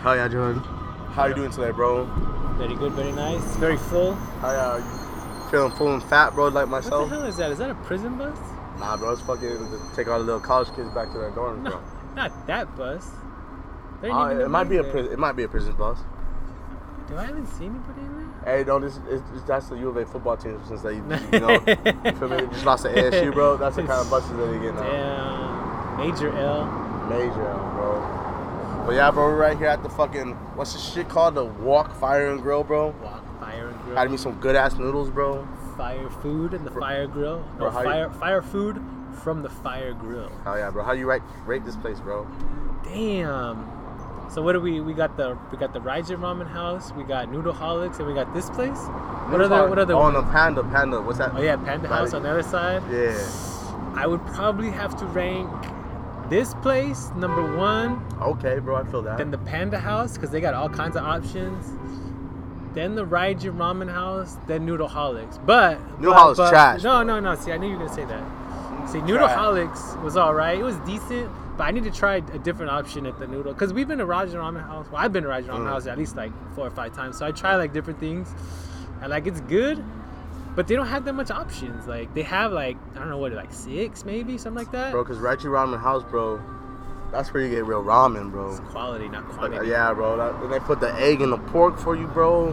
How ya doing? How you doing today, bro? Very good, very nice, very full. How ya you feeling full and fat, bro, like myself? What the hell is that? Is that a prison bus? Nah, bro, it's fucking to take all the little college kids back to their dorms, No, bro. not that bus. There ain't Uh, even it might be a prison. It might be a prison bus. Do I even see anybody in there? Hey, no, this is it's, that's the U of A football team since they, you know, you feel me? Just lost to ASU, bro. That's the kind of buses that they get there? now. Damn. Major L. Major, L, bro. But yeah, bro, we're right here at the fucking what's this shit called? The Wok Fire and Grill, bro. Wok Fire and Grill. Had me some good ass noodles, bro. Fire food and the Bro- Fire Grill. bro, No, how you- fire fire food from the Fire Grill. Hell yeah, bro. How do you rate rate this place, bro? Damn. So what do we we got the we got the Raijin Ramen House, we got Noodleholics, and we got this place. What other what other? Oh, the Panda, Panda. What's that? Oh yeah, Panda House on the other side. Yeah. I would probably have to rank this place number one, Okay, bro. I feel that. then the Panda House because they got all kinds of options. Then the Raijin Ramen House, then Noodleholics. But Noodleholics but- trash, No, bro. no, no. See, I knew you were gonna say that. See, Trash. Noodleholics was all right. It was decent, but I need to try a different option at the noodle because we've been to Raijin Ramen House. Well, I've been to Raijin Ramen Mm. House at least like four or five times, so I try like different things, and like it's good. But they don't have that much options. Like they have like I don't know what like six maybe something like that. bro, because Raijin Ramen House, bro, that's where you get real ramen, bro. It's quality, not But, quantity. yeah, bro. That, then they put the egg and the pork for you, bro.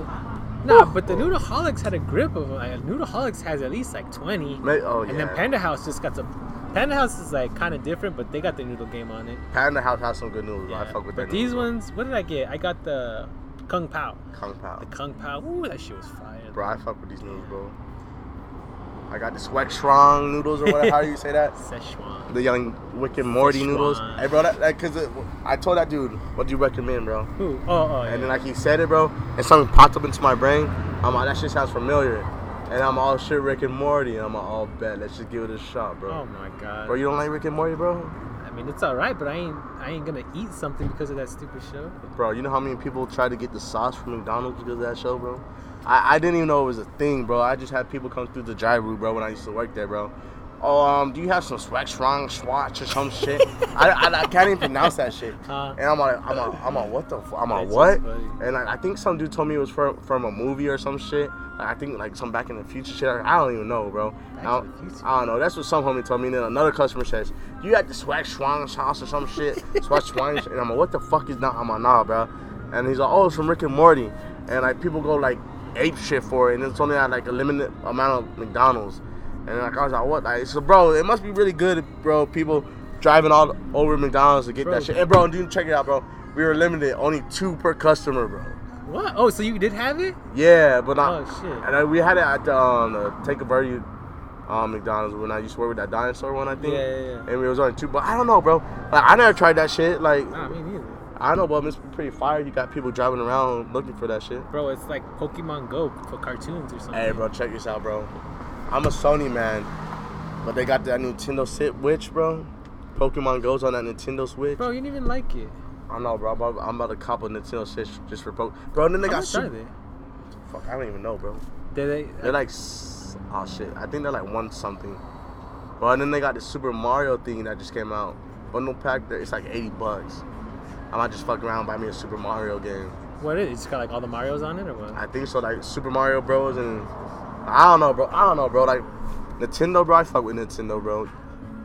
Nah, but the Noodleholics had a grip of like Noodleholics has at least like twenty. Oh yeah. And then Panda House just got some. Panda House is like kind of different, but they got the noodle game on it. Panda House has some good noodles. bro. I fuck with but that. these ones, what did I get? I got the Kung Pao. Kung Pao. The Kung Pao. Ooh, that shit was fire. Bro, I fuck with these noodles, bro. I got the Strong noodles or whatever. how do you say that? Szechuan. The young Wicked Morty noodles. Hey, bro, that, that cause it, I told that dude, what do you recommend, bro? Who? Oh, oh, yeah. And then like he said it, bro, and something popped up into my brain. I'm like, that shit sounds familiar. And I'm all shit Rick and Morty. And I'm oh bet, let's just give it a shot, bro. oh my god. Bro, you don't like Rick and Morty, bro? I mean, it's all right, but I ain't, I ain't gonna eat something because of that stupid show. Bro, you know how many people try to get the sauce from McDonald's because of that show, bro? I, I didn't even know it was a thing, bro. I just had people come through the drive-thru, bro, when I used to work there, bro. Oh, um, do you have some swag strong swatch or some shit? I, I, I can't even pronounce that shit. Uh, And I'm like, I'm like, I'm like, what the? F-? I'm like, what? And like, I think some dude told me it was from from a movie or some shit. Like, I think like some Back in the Future shit. I don't even know, bro. I don't. I don't know. That's what some homie told me. And then another customer says, "You got the swag schwang sauce or some shit." swag schwang. And I'm like, what the fuck is that? I'm like, nah, bro. And he's like, oh, it's from Rick and Morty. And like people go like ape shit for it. And it's only at like a limited amount of McDonald's. And like I was like, what? Like, so bro, it must be really good, bro. People driving all over McDonald's to get Bro. that shit. And bro, dude, check it out, bro. We were limited, only two per customer, bro. what? Oh, so you did have it? Yeah, but not. Oh, shit. And uh, we had it at the, um, the Tanque Verde um, McDonald's when I used to work with that dinosaur one, I think. Yeah, yeah, yeah. And it was only two, but I don't know, bro. Like I never tried that shit. Like Nah. I know, but it's pretty fire. You got people driving around looking for that shit. Bro, it's like Pokemon Go for cartoons or something. Hey, bro, check this out, bro. I'm a Sony man, but they got that Nintendo Switch, bro. Pokemon Go's on that Nintendo Switch. Bro, you didn't even like it. I know, bro. I'm about, I'm about to cop a Nintendo Switch just for Poke. Bro, and then they How got much are Super. they? Fuck, I don't even know, bro. Did they? They're like, oh shit. I think they're like one something. But and then they got the Super Mario thing that just came out. Bundle pack, there, it's like 80 bucks. I might just fuck around and buy me a Super Mario game. What is it? It's got like all the Mario's on it or what? I think so, like Super Mario Bros. and I don't know, bro. I don't know, bro. Like Nintendo, bro. I fuck with Nintendo, bro.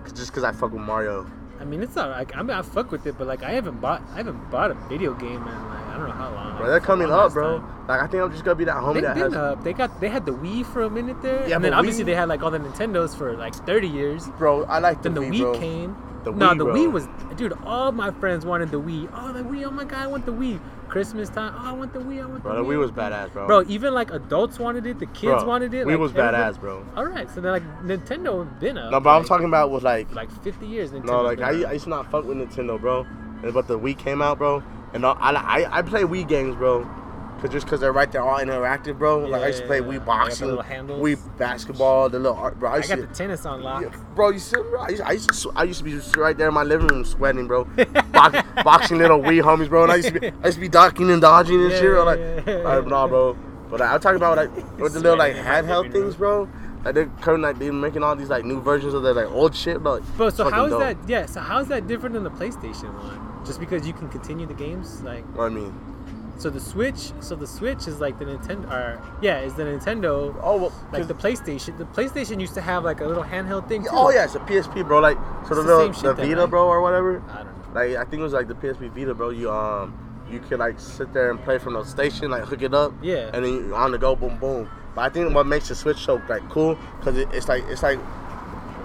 'Cause- Just cause I fuck with Mario. I mean, it's alright. I mean, I fuck with it, but like, I haven't bought, I haven't bought a video game in like I don't know how long. Bro, they're coming up, bro. time. Like I think I'm just gonna be that homie They've that been has. up. They got, they had the Wii for a minute there, Yeah, and then obviously Wii- they had like all the Nintendos for like 30 years. Bro, I like the Then the Wii, came. The no, Wii, the bro. Wii was, dude. All my friends wanted the Wii. Oh, the Wii. Oh my god, I want the Wii. Christmas time. Oh, I want the Wii. I want Bro, the Wii. Bro, the Wii. Was badass, bro. Bro, even like adults wanted it. The kids Bro, wanted it. Wii like, was badass, bro. All right, so then like Nintendo been up. No, but I'm talking about with like like 50 years. Nintendo. No, like I, I used to not fuck with Nintendo, bro. But the Wii came out, bro, and uh, I I, I play Wii games, bro. Cause just cause they're right there, all interactive, bro. like I used to play Yeah, Wii they got the boxing. Wii basketball, the little art, bro. I I got to, the tennis on lock. Yeah, bro, you see, bro, I used, I used to, I used to be just right there in my living room sweating, bro. Box, boxing little Wii homies, bro. And I used to be, I used to be ducking and dodging and Yeah, shit, bro. Like, yeah, yeah. like, nah, bro. But like, I'm talking about like with the little like handheld things, bro. Like they're currently like they're making all these like new versions of their like old shit, bro. Bro, so how is dope. that? Yeah, so how is that different than the PlayStation one? just because you can continue the games. Like, What I mean? So the Switch, so the Switch is like the Nintendo, or yeah, is the Nintendo. Oh well, Like the PlayStation, the PlayStation used to have like a little handheld thing too. oh yeah, it's a PSP, bro. Like so the little the Vita, bro, or whatever. I don't know. Like I think it was like the PSP Vita, bro. You um you could like sit there and play from the station, like hook it up, Yeah. and then you on the go, boom, boom. But I think what makes the Switch so like cool, cause it, it's like it's like,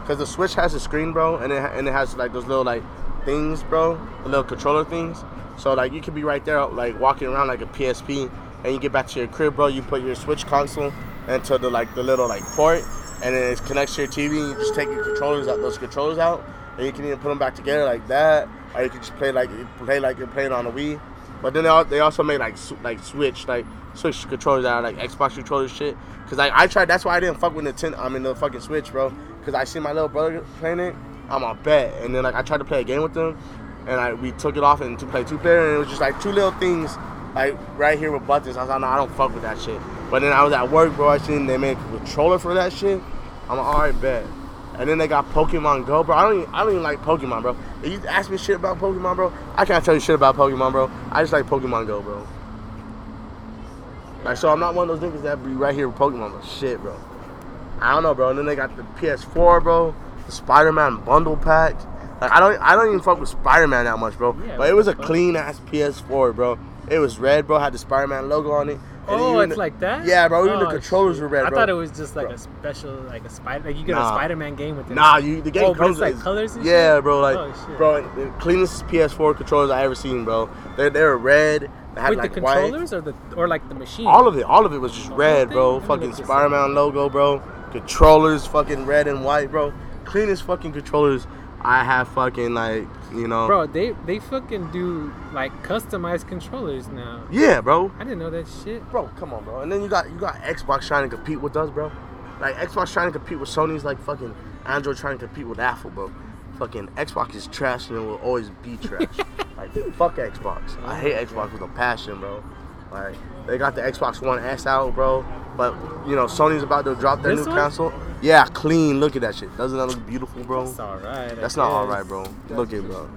cause the Switch has a screen, bro, and it and it has like those little like things, bro, the little controller things. So like you could be right there, like walking around like a PSP, and you get back to your crib, bro. You put your Switch console into the like the little like port, and then it connects to your TV. And you just take your controllers out, those controllers out, and you can even put them back together like that, or you can just play like play like you're playing on a Wii. But then they, also make like like Switch like Switch controllers out like Xbox controllers shit. Cause like I tried, that's why I didn't fuck with Nintendo. I mean the fucking Switch, bro. Cause I see my little brother playing it. I'm a bet, and then like I tried to play a game with them, and I we took it off and to play two player, and it was just like two little things like right here with buttons. I was like, no, I don't fuck with that shit. But then I was at work, bro. I seen they made a controller for that shit. I'm like, all right, bet. And then they got Pokemon Go, bro. I don't even, I don't even like Pokemon, bro. If you ask me shit about Pokemon, bro, I can't tell you shit about Pokemon, bro. I just like Pokemon Go, bro. Like, so I'm not one of those niggas that be right here with Pokemon, but shit, bro. I don't know, bro. And then they got the PS4, bro. The Spider-Man bundle pack. Like, I don't, I don't even fuck with Spider-Man that much, bro. Yeah, but it was a the clean ass PS4, bro. It was red, bro. Had the Spider-Man logo on it. And Oh, it's the- like that. Yeah, bro. Even the Oh, controllers shit. were red, I bro. thought it was just like Bro. a special, like a spider. Like you get Nah. a Spider-Man game with it. Nah, you the game Oh, comes it's like colors and yeah, shit? bro. Like, Oh, shit. bro, the cleanest PS4 controllers I ever seen, bro. They they were red. They had With like the white. controllers or the or like the machine. All of it, all of it was just The red, bro. Fucking look this up. Spider-Man logo, bro. Controllers, fucking red and white, bro. Cleanest fucking controllers I have, fucking like, you know. Bro, they they fucking do like customized controllers now. Yeah, bro. I didn't know that shit. Bro, come on, bro. And then you got you got Xbox trying to compete with us, bro. Like Xbox trying to compete with Sony's like fucking Android trying to compete with Apple, bro. Fucking Xbox is trash and it will always be trash. like fuck Xbox. I hate Xbox with a passion, bro. Like they got the Xbox One S out, bro. But you know Sony's about to drop their This new one? console. Yeah, clean. Look at that shit. Doesn't that look beautiful, bro? It's alright. That's not all right, bro. Look at bro.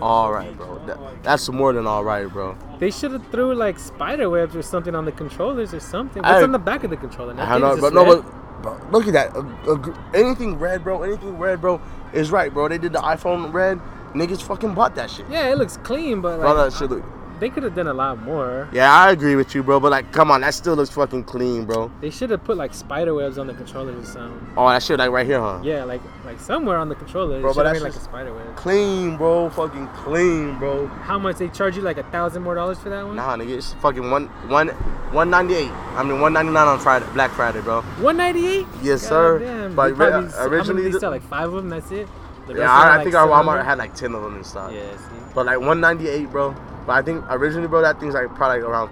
All right, bro. That, that's more than all right, bro. They should have threw like spider webs or something on the controllers or something. I- on the back of the controller? I Nothing? know, but no, red? but look at that. Anything red, bro. Anything red, bro, is right, bro. They did the iPhone red. Niggas fucking bought that shit. yeah, it looks clean, but Bro, like that shit look. They could have done a lot more. Yeah, I agree with you, bro. But like, come on, that still looks fucking clean, bro. They should have put like spider webs on the controllers or something. Oh, that shit like right here, huh? Yeah, like like somewhere on the controller. Bro, but that's made like a spider web. Clean, bro. Fucking clean, bro. How much they charge you? Like a thousand more dollars for that one? Nah, nigga, it's fucking one, one, one ninety eight. I mean, one ninety nine on Friday, Black Friday, bro. One ninety eight. Yes, sir. Damn. But They probably, ri- s- how many originally they sell like five of them. That's it. The Yeah, I, I like, think our Walmart had like ten of them in stock. Yeah. See. But like 198, bro. But I think originally, bro, that thing's like probably around.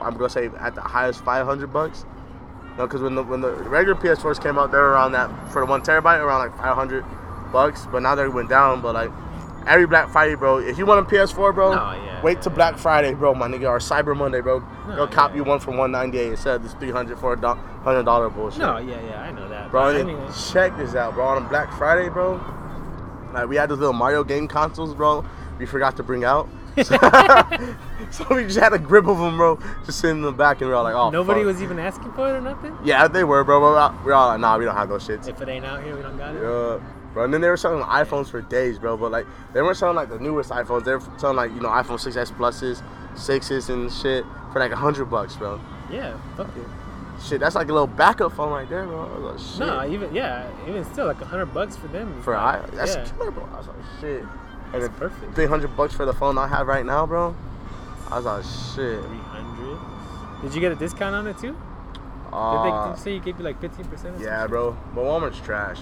I'm gonna say at the highest 500 bucks. No, because when the when the regular PS4s came out, they were around that for the one terabyte around like 500 bucks. But now they went down. But like every Black Friday, bro, if you want a PS4, bro, No, yeah, wait yeah, till Black Friday, bro, my nigga, or Cyber Monday, bro. No, Go cop you one for 198 instead of this 300 for a hundred dollar bullshit. No, yeah, yeah, I know that. Bro, but I and mean, check this out, bro. On Black Friday, bro, like we had those little Mario game consoles, bro. We forgot to bring out. so we just had a grip of them, bro, just sitting in the back, and we were all like, "Oh." nobody fuck. was even asking for it or nothing. Yeah, they were, bro. But we were all like, "Nah, we don't have those shits." If it ain't out here, we don't got it. Yeah, bro. And then they were selling iPhones for days, bro. But like, they weren't selling like the newest iPhones. They were selling like you know iPhone 6s pluses, sixes, and shit for like a hundred bucks, bro. Yeah, fuck it. Shit, that's like a little backup phone right there, bro. I was like, shit. No, even yeah, even still like a hundred bucks for them. For I, that's yeah, killer, bro. I was like, shit. That's perfect. three hundred bucks for the phone I have right now, bro. I was like, shit. Three hundred. Did you get a discount on it too? Did they Uh, did say you gave you like fifteen percent? yeah, bro. But Walmart's trash.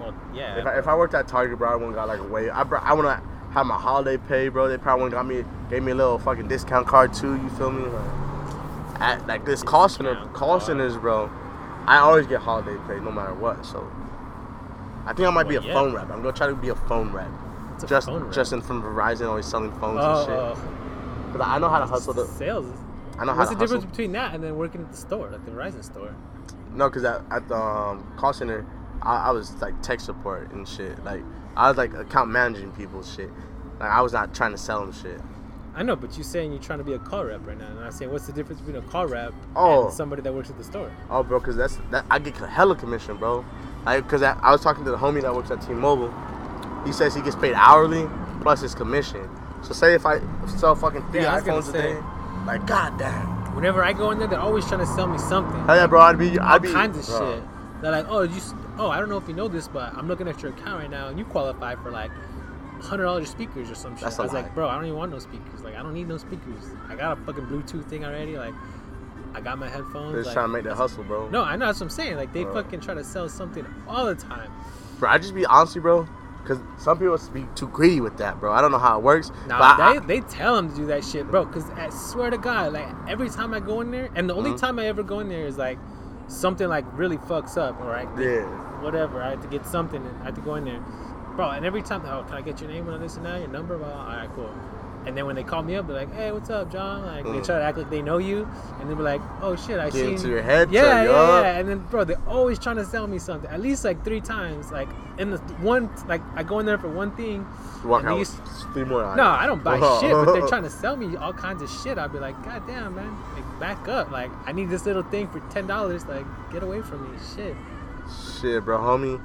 Well, yeah. If I, if I worked at Target, bro, I wouldn't got like a way. I I wanna have my holiday pay, bro. They probably wouldn't got me gave me a little fucking discount card too. You feel me? Like, at like this call center, call centers, bro. I always get holiday pay no matter what. So I think I might be a yeah. phone rep. I'm gonna try to be a phone rep. A Just phone. Justin from Verizon always selling phones oh, and shit. oh. Cause I know how to hustle the. sales. I know how What's to the difference between that and then working at the store, like the Verizon store? No, cause at, at the um, call center, I, I was like tech support and shit. Like I was like account managing people's shit. Like I was not trying to sell them shit. I know, but you saying you're trying to be a car rep right now, and I'm saying what's the difference between a car rep Oh. and somebody that works at the store? Oh, bro, cause that's that I get hella commission, bro. Like, cause I, I was talking to the homie that works at T-Mobile. He says he gets paid hourly plus his commission. So say if I sell fucking three Yeah, I was gonna iPhones a day, like goddamn. Whenever I go in there, they're always trying to sell me something. Hell yeah, bro. I'd be, I'd all be kinds of bro. shit. They're like, oh, you, oh, I don't know if you know this, but I'm looking at your account right now, and you qualify for like hundred dollars speakers or some shit. That's I was lie. like, bro, I don't even want no speakers. Like, I don't need no speakers. I got a fucking Bluetooth thing already. Like, I got my headphones. They're like, trying to make that hustle, bro. No, I know that's what I'm saying. Like, they Bro. fucking try to sell something all the time. Bro, I just be honestly, bro. Cause some people be too greedy with that, bro. I don't know how it works. Now but I- they, they tell them to do that shit, bro. Cause I swear to God, like every time I go in there, and the only Mhm. time I ever go in there is like something like really fucks up, or I yeah. whatever. I have to get something. and I have to go in there, bro. And every time, oh, can I get your name on this and that, your number? Well, all right, cool. And then when they call me up, they're like, "Hey, what's up, John?" Like they Mm. try to act like they know you, and they be like, "Oh shit, I Get seen." into your head. yeah, yeah, up. yeah. And then, bro, they're always trying to sell me something. At least like three times. Like in the one, like I go in there for one thing. Walk out used- three more. No, I don't buy shit, but they're trying to sell me all kinds of shit. I'll be like, God damn, man, like back up. Like I need this little thing for ten dollars. Like get away from me, shit. Shit, bro, homie.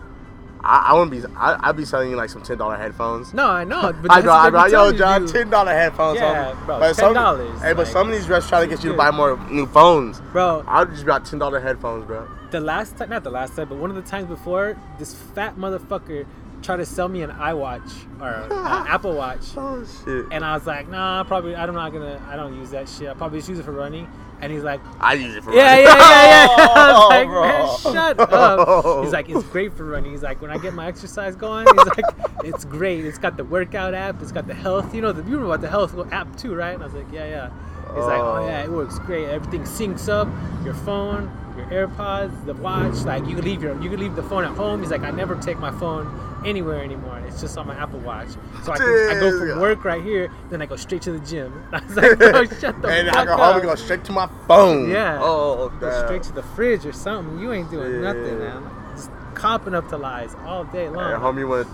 I, I wouldn't be. I, I'd be selling you like some ten dollar headphones. No, I know, but I know, I know, yo, John, ten dollar headphones. Yeah, homie. bro, But $10, Hey, but some of these reps try to get you to buy more new phones. bro. I'll just about ten dollar headphones, bro. The last time, not the last time, but one of the times before, this fat motherfucker tried to sell me an iWatch or an Apple Watch, Oh shit. and I was like, Nah, probably I'm not gonna. I don't use that shit. I probably just use it for running. And he's like, I use it for Yeah, running. yeah, yeah, yeah. I was Oh, like, man, shut up. He's like, it's great for running. He's like, when I get my exercise going, he's like, it's great. It's got the workout app. It's got the health. You know, the, you know about the health app too, right? And I was like, yeah, yeah. He's like, oh yeah, it oh. works great. Everything syncs up. Your phone, your AirPods, the watch. Like you can leave your, you can leave the phone at home. He's like, I never take my phone anywhere anymore. It's just on my Apple Watch. So I, can, I go from work right here, then I go straight to the gym. I was like, bro, shut the and I fuck go home and go straight to my phone. Yeah. Oh, Go straight to the fridge or something. You ain't doing nothing, man. Just copping up to lies all day long. Hey, homie, I was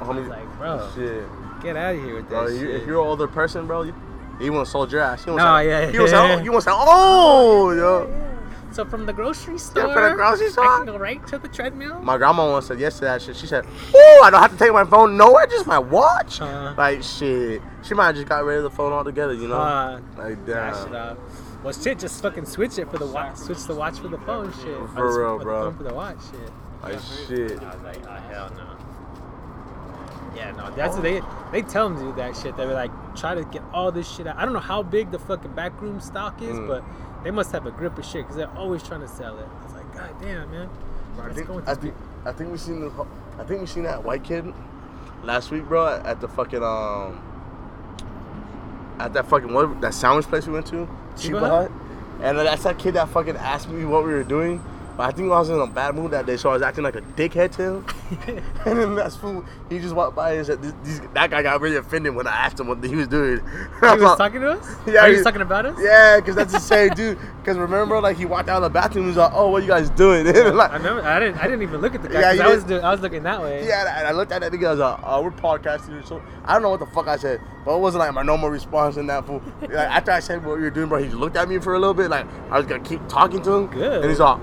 homie, like, bro, shit. get out of here with that Bro, you, if you're an older person, bro, you, want to sold your ass. You want No, yeah, You want yeah. want to oh, yo. So from the grocery store, from the grocery store, I store? can go right to the treadmill. My grandma once said yes to that shit. She said, "Oh, I don't have to take my phone nowhere, just my watch." Uh. like shit, she might have just got rid of the phone altogether. You know, Uh, like dash it damn. Well, shit, just fucking switch it for the watch. Switch the watch for the phone, shit. For just real, the bro. phone For the watch, shit. Like shit. I was like, oh hell no. Yeah, no, that's they they tell them to do that shit. They were like try to get all this shit out. I don't know how big the fucking backroom stock is, Mm. but they must have a grip of shit because they're always trying to sell it. I was like, god damn, man. I think, I think I think we seen the, I think we seen that white kid last week, bro, at the fucking um at that fucking what that sandwich place we went to, Cheba? Hut. And then that's that kid that fucking asked me what we were doing. But I think I was in a bad mood that day, so I was acting like a dickhead to him. and then that's fool. He just walked by and said, this, these, "That guy got really offended when I asked him what he was doing." He was talking to us? Yeah, Are you he- talking about us? Yeah, because that's the same dude. Because remember, like he walked out of the bathroom, he was like, "Oh, what you guys doing?" Like, I remember. I didn't. I didn't even look at the guy. Yeah, you I was. doing- I was looking that way. Yeah, and I looked at that nigga. I was like, "Oh, we're podcasting." So I don't know what the fuck I said, but it wasn't like my normal response in that fool. Like, after I said what we were doing, bro, he looked at me for a little bit, like I was gonna keep talking to him. Good. And he's like,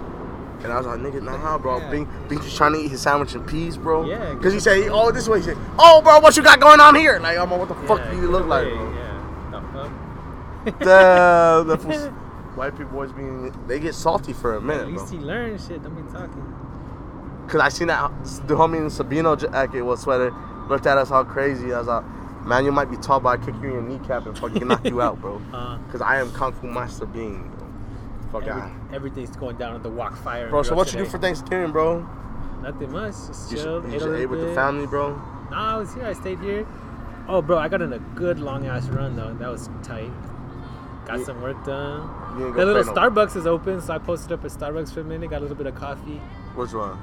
and I was like, "Nigga, nah, bro. Yeah. Bing, Bing's just trying to eat his sandwich in peace, bro." Yeah, Because he said, "Oh, this way." He said, "Oh, bro, what you got going on here?" Like, I'm like, "What the fuck do you look like?" Bro? Yeah. The fuck? Damn, that fool's- white people always being they get salty for a At minute, bro. least he learned shit. Don't be talking. Cause I seen that the homie in Sabino jacket was sweater looked at us all crazy. I was like, man, you might be tall, but I kick you in your kneecap and fucking knock you out, bro. Uh, Cause I am Kung Fu Master Bing. Bro. Fuck every, out. everything going down at the wok fire. Bro, so what you do for Thanksgiving, bro? Nothing much. Just You chilled. should, you ate should ate with the family, bro. Nah, I was here. I stayed here. Oh, bro, I got in a good long ass run though. That was tight. Got You- some work done. The little play no- Starbucks is open, so I posted up at Starbucks for a minute. Got a little bit of coffee. Which one?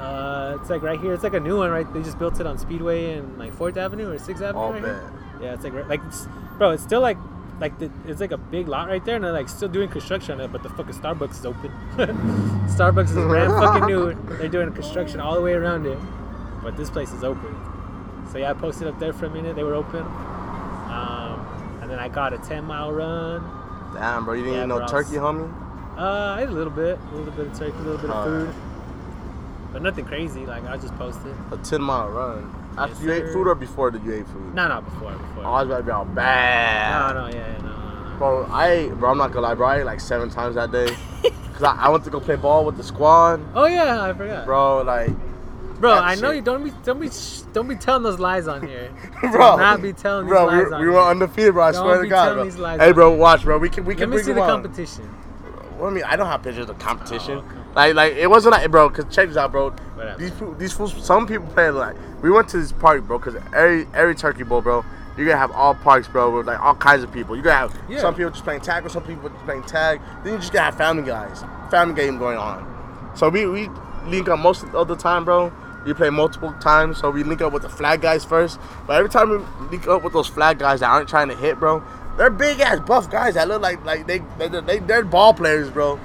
Uh, it's like right here. It's like a new one, right? They just built it on Speedway and like Fourth Avenue or Sixth Avenue. All right bad. here. Yeah, it's like right- like, it's, bro, it's still like like the, it's like a big lot right there, and they're like still doing construction on it, but the fucking Starbucks is open. Starbucks is brand fucking new. They're doing construction all the way around it, but this place is open. So yeah, I posted up there for a minute. They were open. Um, and then I got a 10 mile run. Damn, bro, you didn't Yeah, eat no bro. turkey, homie. Uh, I ate a little bit, a little bit of turkey, a little bit of food, but nothing crazy. Like I just posted. A ten mile run. After Yes, you ate food or before did you ate food? No, no, before, before. Oh, I was about to be all bad. no, no, yeah, yeah, no, no, no. Bro, I ate, bro, I'm not gonna lie, bro, I ate like seven times that day. Cause I, I went to go play ball with the squad. Oh yeah, I forgot. Bro, like Bro, I that know shit. you don't be, don't be, sh- don't be telling those lies on here. bro. not be telling these bro, lies we, on we here. were undefeated, bro. I Don't swear to God, bro. these lies Hey, bro, watch, bro. We can we Let can me bring see the on. competition. Well, I mean, I don't have pictures of the competition. Oh, okay. Like, like it wasn't like, bro. Cause check this out, bro. Whatever. These these fools. Some people play like. We went to this park, bro. Cause every every turkey bowl, bro. You're gonna have all parks, bro. With like all kinds of people. You're gonna have Yeah. some people just playing tag, or some people just playing tag. Then you just gonna have family guys, family game going on. So we we link up most of the time, bro. We play multiple times, so we link up with the flag guys first. But every time we link up with those flag guys that aren't trying to hit, bro, they're big ass buff guys that look like like they they they they're ball players, bro.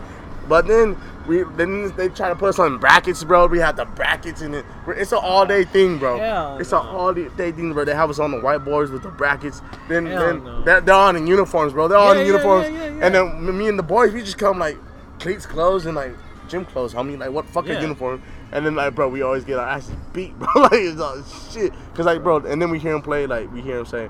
But then we then they try to put us on brackets, bro. We have the brackets in it. It's an all day thing, bro. Hell it's no. an all day thing, bro. They have us on the whiteboards with the brackets. Then Hell then no. they're, they're on in uniforms, bro. They're all Yeah, in yeah, uniforms. yeah, yeah, yeah. And then me and the boys, we just come like cleats clothes and like gym clothes, homie. Like what fucking uniform? And then like, bro, we always get our asses beat, bro. like it's all shit. Cause like, bro, and then we hear him play. Like we hear him say.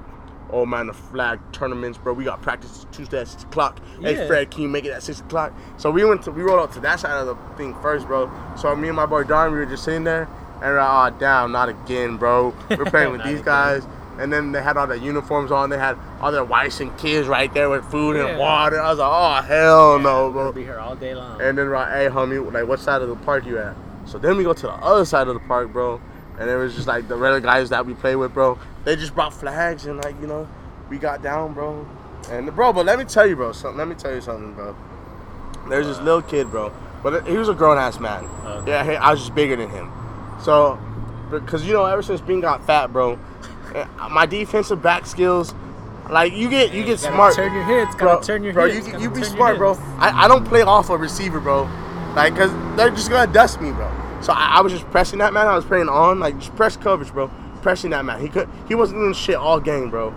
Oh man, the flag tournaments, bro. We got practice Tuesday at six o'clock. Hey Fred, can you make it at six o'clock? So we went to we rolled up to that side of the thing first, bro. So me and my boy Don, we were just sitting there, and we're like, oh damn, not again, bro. We're playing with these again. guys, and then they had all their uniforms on. They had all their wives and kids right there with food Yeah. and water. I was like, oh hell no, We'll bro. be here all day long. And then right, hey homie, like what side of the park you at? So then we go to the other side of the park, bro. And it was just like the regular guys that we play with, bro. They just brought flags and like you know, we got down, bro. And bro, but let me tell you, bro. Something. Let me tell you something, bro. There's this little kid, bro. But he was a grown ass man. Okay. Yeah, hey, I was just bigger than him. So, because you know, ever since Bean got fat, bro, my defensive back skills, like you get you get gotta smart. turn your hits, bro. turn your head. bro, you, you be smart, bro. I, I don't play off a receiver, bro. Like, cause they're just gonna dust me, bro. So I, I was just pressing that man. I was playing on, like just press coverage, bro. Pressing that man. He could. He wasn't doing shit all game, bro.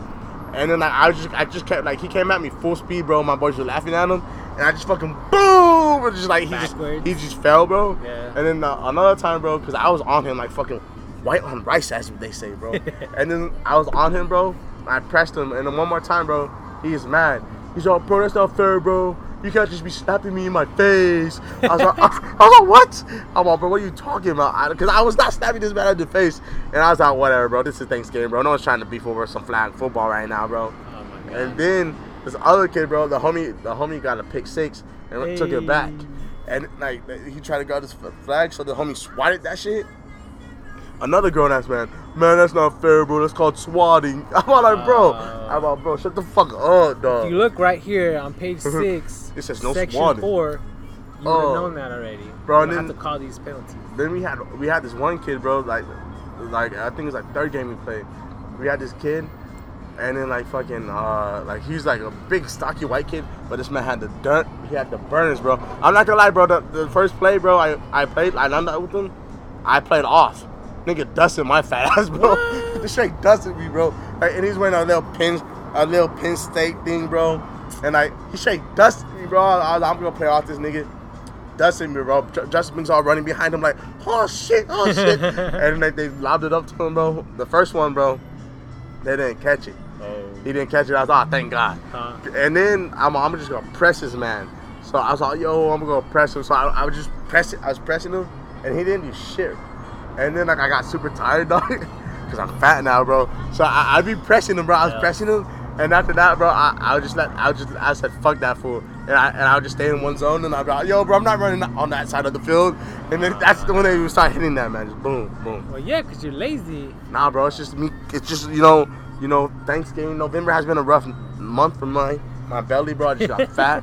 And then like, I was just, I just kept like, he came at me full speed, bro. My boys were laughing at him, and I just fucking boom, and just like he Backwards. just, he just fell, bro. Yeah. And then uh, another time, bro, cause I was on him like fucking white on rice, as they say, bro. and then I was on him, bro. I pressed him, and then one more time, bro. He's mad. He's like, bro, that's not fair, bro. You can't just be slapping me in my face. I was like, I was like, what? I'm like, bro, what are you talking about? Because I, was not slapping this man in the face. And I was like, whatever, bro. This is Thanksgiving, bro. No one's trying to beef over some flag football right now, bro. oh my god. And then this other kid, bro, the homie, the homie got a pick six and took it back. And like he tried to grab his flag, so the homie swatted that shit. Another grown ass man, man, that's not fair, bro. That's called swatting. I'm all like, bro, Uh. I'm like, bro, shut the fuck up, dog. If you look right here on page six, It says no section swatting. four, you would Oh. have known that already. Bro, you don't have to call these penalties. then we had we had this one kid, bro. Like, like I think it was like third game we played. We had this kid, and then like fucking uh like he's like a big stocky white kid, but this man had the dirt. He had the burners, bro. I'm not gonna lie, bro. The, the first play, bro, I I played I lined up with him. I played off. Nigga dusted my fat ass, bro. the straight dusted me, bro. Like, and he's wearing a little pin, a little Penn State thing, bro. And like he straight dusted me, bro. I, I'm gonna play off this nigga dusting me, bro. Ju- Justin's all running behind him like, oh shit, oh shit. and like they lobbed it up to him, bro. The first one, bro, they didn't catch it. Oh. He didn't catch it. I was like, oh, thank God. Huh. And then I'm, I'm just gonna press this man. So I was like, yo, I'm gonna press him. So I, I was just pressing, I was pressing him, and he didn't do shit. And then like I got super tired, dog, because I'm fat now, bro. So I, I'd be pressing him, bro. I was Yeah. pressing him, and after that, bro, I, I would just let, I would just, I said, fuck that fool, and I, and I would just stay in one zone, and I'd be like, yo, bro, I'm not running on that side of the field. And then that's the when they would start hitting that man, just boom, boom. Well, yeah, because you're lazy. Nah, bro, it's just me. It's just you know, you know, Thanksgiving, November has been a rough month for my my belly, bro. I just got fat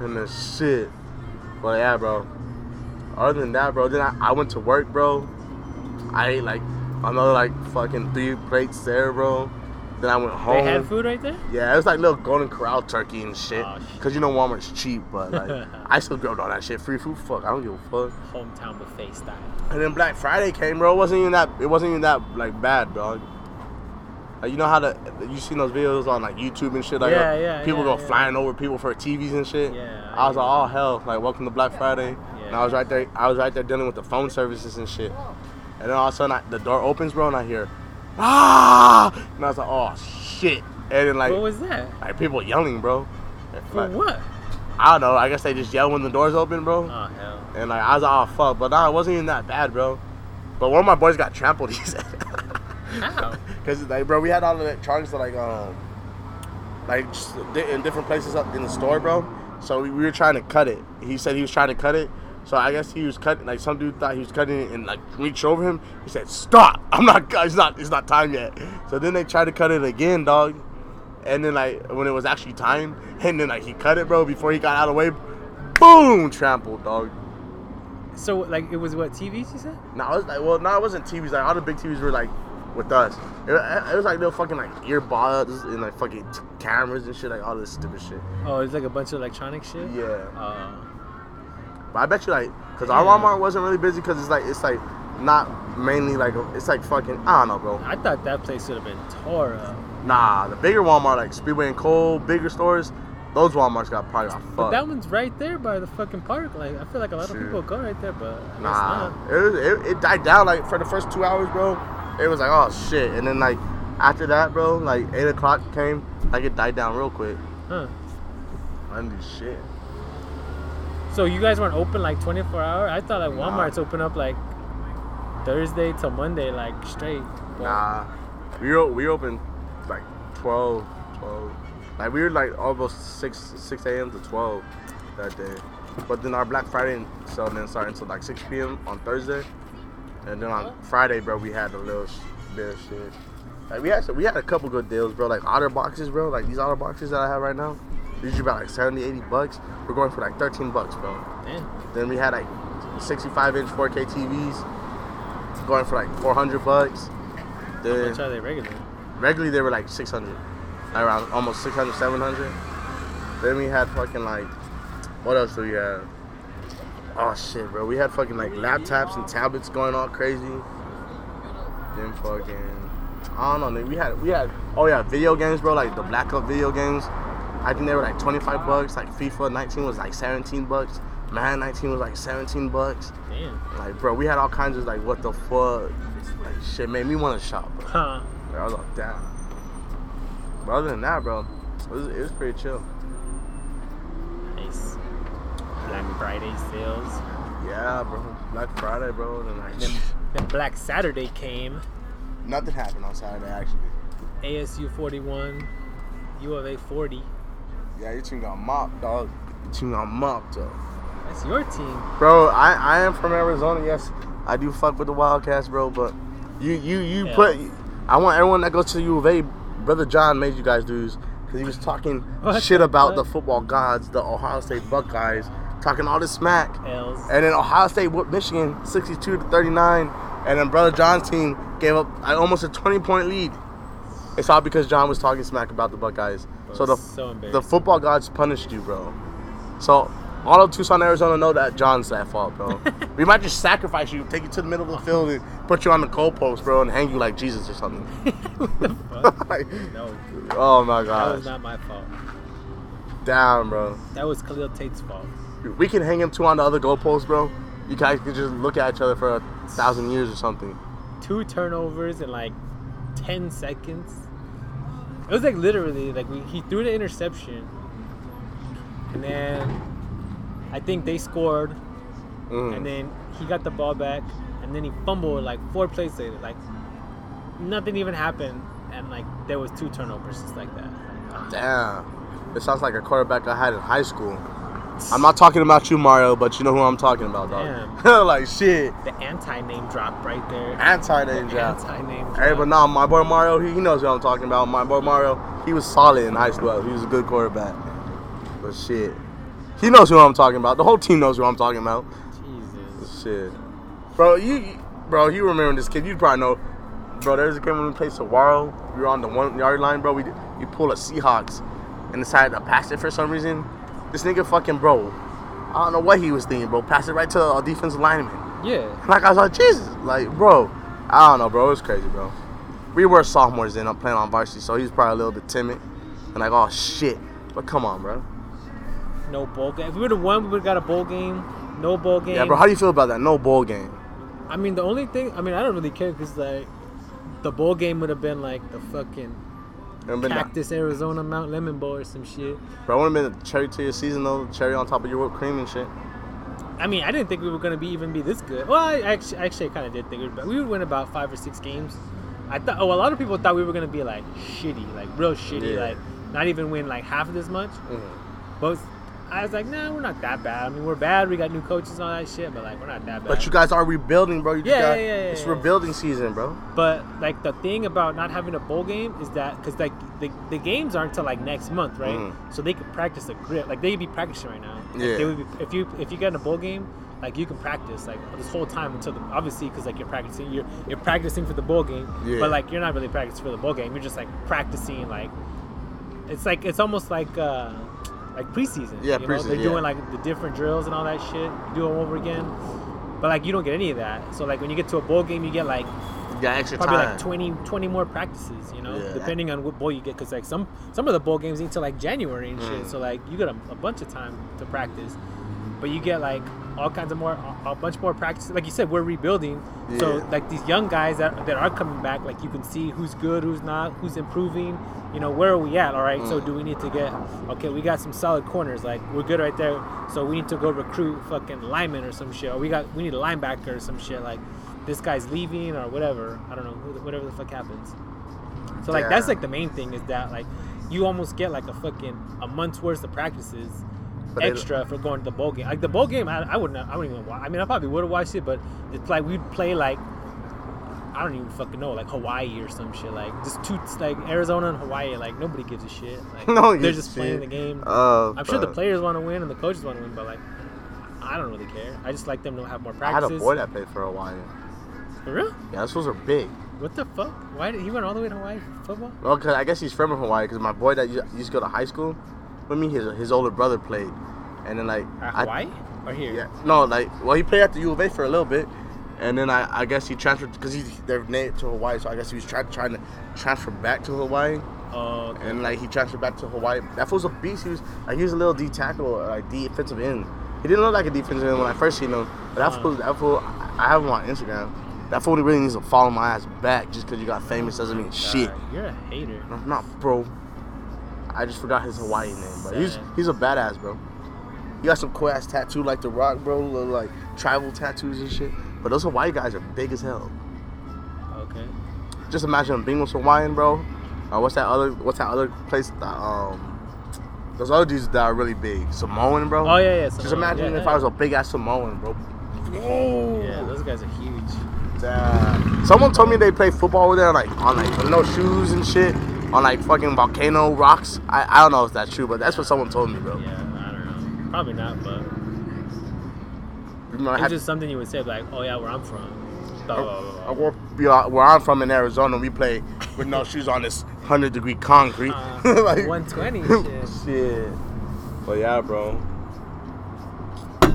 and the shit. But yeah, bro. Other than that, bro, then I, I went to work, bro. I ate like another like fucking three plates there, bro. Then I went home. They had food right there. Yeah, it was like little Golden Corral turkey and shit. Oh, shit. Cause you know Walmart's cheap, but like I still grabbed all that shit. Free food, fuck. I don't give a fuck. Hometown buffet style. And then Black Friday came, bro. It wasn't even that. It wasn't even that like bad, bro. Like you know how to you seen those videos on like YouTube and shit. Like Yeah, uh, yeah, People yeah, go yeah. flying over people for TVs and shit. Yeah, I was like, oh hell, like welcome to Black Friday. And Yeah. I was right there. I was right there dealing with the phone services and shit. And then all of a sudden, I, the door opens, bro, and I hear, ah! And I was like, oh shit. And then like, what was that? like people yelling, bro. For Like, what? I don't know. I guess they just yell when the doors open, bro. Oh hell. And like I was like, oh fuck, but nah, it wasn't even that bad, bro. But one of my boys got trampled. He said, How? because like, bro, we had all the electronics that like um, like in different places up in the store, bro. So we, we were trying to cut it. He said he was trying to cut it. So I guess he was cutting. Like some dude thought he was cutting it and like reached over him. He said, "Stop! I'm not. It's not. It's not time yet." So then they tried to cut it again, dog. And then like when it was actually time, and then like he cut it, bro, before he got out of the way. Boom! Trampled, dog. So like it was what TVs you said? No, it was like, well, no, it wasn't TVs. Like all the big TVs were like with us. It, it was like little fucking like earbuds and like fucking t- cameras and shit, like all this stupid shit. Oh, it's like a bunch of electronic shit. Yeah, Uh, but I bet you like, cause our Yeah. Walmart wasn't really busy, cause it's like it's like not mainly like it's like fucking I don't know, bro. I thought that place would have been tore up. Nah, the bigger Walmart like Speedway and Kolb, bigger stores, those Walmarts got probably got fucked. But that one's right there by the fucking park. Like I feel like a lot of people go right there, but I Nah, not. it, was, it it died down like for the first two hours, bro. It was like oh shit, and then like after that, bro, like eight o'clock came, like it died down real quick. Huh. I didn't do shit. So you guys weren't open like 24 hour? I thought like Nah. Walmart's open up like Thursday till Monday, like straight. But- Nah, we were we open like 12, 12. Like we were like almost six six a.m. to twelve that day. But then our Black Friday sale didn't start until like six p.m. on Thursday, and then on Friday, bro, we had a little bit of shit. Like we had we had a couple good deals, bro. Like otter boxes, bro. Like these otter boxes that I have right now, these are about like 70, 80 bucks. We're going for like thirteen bucks, bro. Damn. Then we had like 65 inch 4K TVs going for like 400 bucks. That's how Then much are they regular? regularly they were like 600, around almost 600, 700. Then we had fucking like, what else do we have? Oh shit, bro. We had fucking like laptops and tablets going all crazy. Then fucking, I don't know. nigga, We had we had oh yeah, video games, bro. Like the Black Ops video games. I think they were like 25 bucks. Like FIFA 19 was like 17 bucks. Man 19 was like 17 bucks. Damn. Like bro, we had all kinds of like what the fuck. Like shit made me want to shop, bro. Huh. Like, I was like, damn. But other than that, bro, it was, it was pretty chill. Nice. Black Friday sales. Yeah, bro. Black Friday, bro. And like, Then, then Black Saturday came. nothing happened on Saturday, actually. ASU 41, U of A 40. Yeah, your team got mopped, dog. Your team got mopped, though. That's your team. Bro, I, I am from Arizona. Yes, I do fuck with the Wildcats, bro. But you you you Yeah. put. I want everyone that goes to U of A. Brother John made you guys lose because he was talking What shit the about the football gods, the Ohio State Buckeyes, talking all this smack. L's. And then Ohio State whooped Michigan 62 to 39. And then Brother John's team gave up uh, almost a 20 point lead. It's all because John was talking smack about the Buckeyes. So the so the football gods punished you, bro. So all of Tucson, Arizona know that John's that fault, bro. we might just sacrifice you, take you to the middle of the field, and put you on the goalpost, bro, and hang you like Jesus or something. Like, no, oh my god. that was not my fault. Damn, bro. That was Khalil Tate's fault. We can hang him two on the other goalpost, bro. You guys can just look at each other for a thousand years or something. Two turnovers in like 10 seconds. It was like literally like we, he threw the interception, and then I think they scored, Mm. and then he got the ball back, and then he fumbled like four plays later. Like nothing even happened, and like there was two turnovers just like that. Like, Damn. It sounds like a quarterback I had in high school. I'm not talking about you, Mario, but you know who I'm talking about, dog. like shit. the anti name drop right there. Anti name drop. Anti name drop. Hey, but nah, my boy Mario, he, he knows what I'm talking about. My boy Mario, he was solid in high school. He was a good quarterback. But shit. He knows who I'm talking about. The whole team knows who I'm talking about. Jesus. Shit. Bro, you, you- bro, you remember this kid. You probably know. Bro, there's a game when we played Saguaro. We were on the one yard line, bro. We we pull a Seahawks and decided to pass it for some reason. This nigga fucking bro. I don't know what he was thinking, bro. Pass it right to a defensive lineman. Yeah. Like I was like, Jesus, like, bro. I don't know, bro. It was crazy, bro. We were sophomores then. I'm playing on varsity, so he's probably a little bit timid and like, oh shit. But come on, bro. No bowl game. If we would have won, we would have got a bowl game. No bowl game. Yeah, bro. How do you feel about that? No bowl game. I mean, the only thing. I mean, I don't really care because like, the bowl game would have been like the fucking It been Cactus Arizona Mount Lemmon Bowl or some shit. Bro, it would have been a cherry to your season though. Cherry on top of your whipped cream and shit. I mean, I didn't think we were gonna be even be this good. Well, I actually, actually, kind of did think we would, we would win about five or six games. I thought. Oh, a lot of people thought we were gonna be like shitty, like real shitty, Yeah. like not even win like half of this much. Mm-hmm. But I was like, nah, we're not that bad. I mean, we're bad. We got new coaches and all that shit, but like, we're not that bad. But you guys are rebuilding, bro. You Yeah, got, yeah, yeah, It's yeah. rebuilding season, bro. But like the thing about not having a bowl game is that because like the, the games aren't till like next month, right? Mhm. So they could practice the grip. Like they'd be practicing right now. Like, Yeah. They would be, if you if you get in a bowl game, like you can practice like this whole time until the, obviously because like you're practicing you're you're practicing for the bowl game. Yeah. But like you're not really practicing for the bowl game. You're just like practicing like it's like it's almost like. uh like preseason, Yeah, you know? preseason, They're yeah. doing like the different drills and all that shit. You do them over again, but like you don't get any of that. So like when you get to a bowl game, you get like You got extra probably time. like 20, 20 more practices, you know, Yeah. depending on what bowl you get. Because like some some of the bowl games until like January and shit, Mm. so like you get a, a bunch of time to practice, but you get like all kinds of more a, a bunch more practice. Like you said, we're rebuilding, so like these young guys that that are coming back, like you can see who's good, who's not, who's improving. You know, where are we at? All right, so Mm. do we need to get okay? We got some solid corners, like we're good right there. So we need to go recruit fucking linemen or some shit. Or we got we need a linebacker or some shit. Like this guy's leaving or whatever. I don't know, whatever the fuck happens. So like that's like the main thing is that like you almost get like a fucking a month's worth of practices But extra for going to the bowl game. Like the bowl game, I, I wouldn't, I wouldn't even watch. I mean, I probably would have watched it, but it's like we'd play like I don't even fucking know, like Hawaii or some shit. Like just two, like Arizona and Hawaii. Like nobody gives a shit. Like No, they're just playing the game. Uh, I'm sure the players want to win and the coaches want to win, but like I don't really care. I just like them to have more practice. I had a boy that played for Hawaii. For real? Yeah, those are big. What the fuck? Why did he went all the way to Hawaii for football? Well, cause I guess he's from Hawaii. Cause my boy that used to go to high school with me, his his older brother played, and then like At I- Hawaii or here? Yeah, no, like well, he played at the U of A for a little bit, and then I, I guess he transferred because he they're native to Hawaii, so I guess he was trying trying to transfer back to Hawaii, Oh, okay. and like he transferred back to Hawaii. That fool's a beast. He was like he was a little D tackle, uh, like defensive end. He didn't look like a defensive end when I first seen him, but that Uh-huh. fool, that fool, I have him on Instagram. That fool really needs to follow my ass back just because you got famous doesn't mean shit. You're a hater. I'm not, bro. I just forgot his Hawaiian name, but he's he's a badass, bro. He got some cool ass tattoo like the Rock, bro, little like tribal tattoos and shit. But those Hawaii guys are big as hell. Okay. Just imagine being with Hawaiian, bro. Uh, what's that other? What's that other place? That, um, those other dudes that are really big, Samoan, bro. Oh yeah, yeah. Just imagine yeah, if yeah. I was a big ass Samoan, bro. Whoa. Yeah, those guys are huge. Damn. Someone told me they play football over there, like on like no shoes and shit, on like fucking volcano rocks. I, I don't know if that's true, but that's what someone told me, bro. Yeah, I don't know. Probably not, but You know, I it's had- just something you would say like, oh yeah, where I'm from. Blah, blah, blah, I blah. grew up- you where I'm from in Arizona, we play with no shoes on this hundred degree concrete. Uh, like 120 shit. shit. But yeah, bro.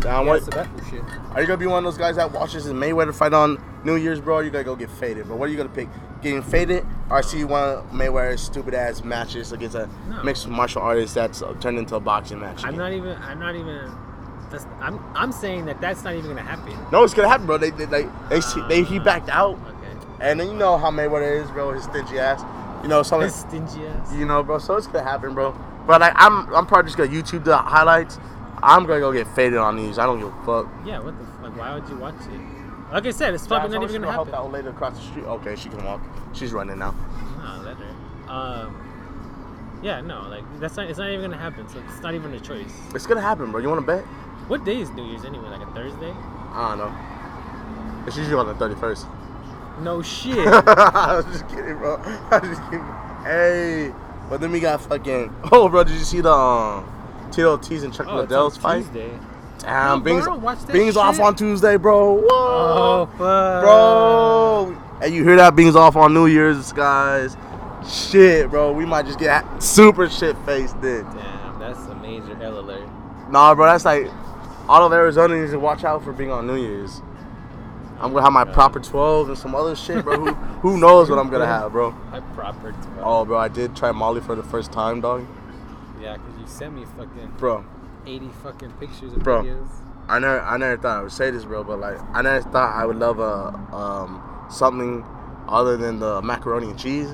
Damn, Yeah, what, so that's for shit. are you gonna be one of those guys that watches the Mayweather fight on New Year's, bro? You gotta go get faded. But what are you gonna pick? Getting faded, or see one of Mayweather's stupid ass matches against a No. mixed martial artist that's uh, turned into a boxing match? I'm not even. I'm not even. That's, I'm. I'm saying that that's not even gonna happen. No, it's gonna happen, bro. They they they, they, see- they he backed out, Okay. and then you know how Mayweather is, bro. His stingy ass. You know, some This stingy ass. you know, bro. So it's gonna happen, bro. But like, I'm I'm probably just gonna YouTube the highlights. I'm gonna go get faded on these. I don't give a fuck. Yeah. What the fuck? Why would you watch it? Like I said, it's probably not even gonna help happen. that old lady across the street. Okay, she can walk. She's running now. No, let her. Um. Yeah. No. Like that's not. It's not even gonna happen. So it's not even a choice. It's gonna happen, bro. You wanna bet? What day is New Year's anyway? Like a Thursday? I don't know. It's usually on the 31st. No shit. I was just kidding, bro. I was just kidding. Hey, but then we got fucking. Oh, bro, did you see the um, Tito Ortiz and Chuck oh, Liddell's on fight? Tuesday. Damn, Bing's, bro, Bing's off on Tuesday, bro. Whoa. Oh fuck. Bro, and you hear that Bing's off on New Year's, guys, shit, bro, we might just get super shit faced then. Damn, that's a major L alert. Nah, bro, that's like all of Arizona needs to watch out for being on New Year's. I'm gonna have my proper 12 and some other shit, bro. Who, who knows what I'm gonna have, bro? My proper 12. Oh, bro, I did try Molly for the first time, dog. Yeah, because you sent me fucking Bro, 80 fucking pictures and Bro. videos. I never, I never thought I would say this, bro, but like, I never thought I would love a um something other than the macaroni and cheese.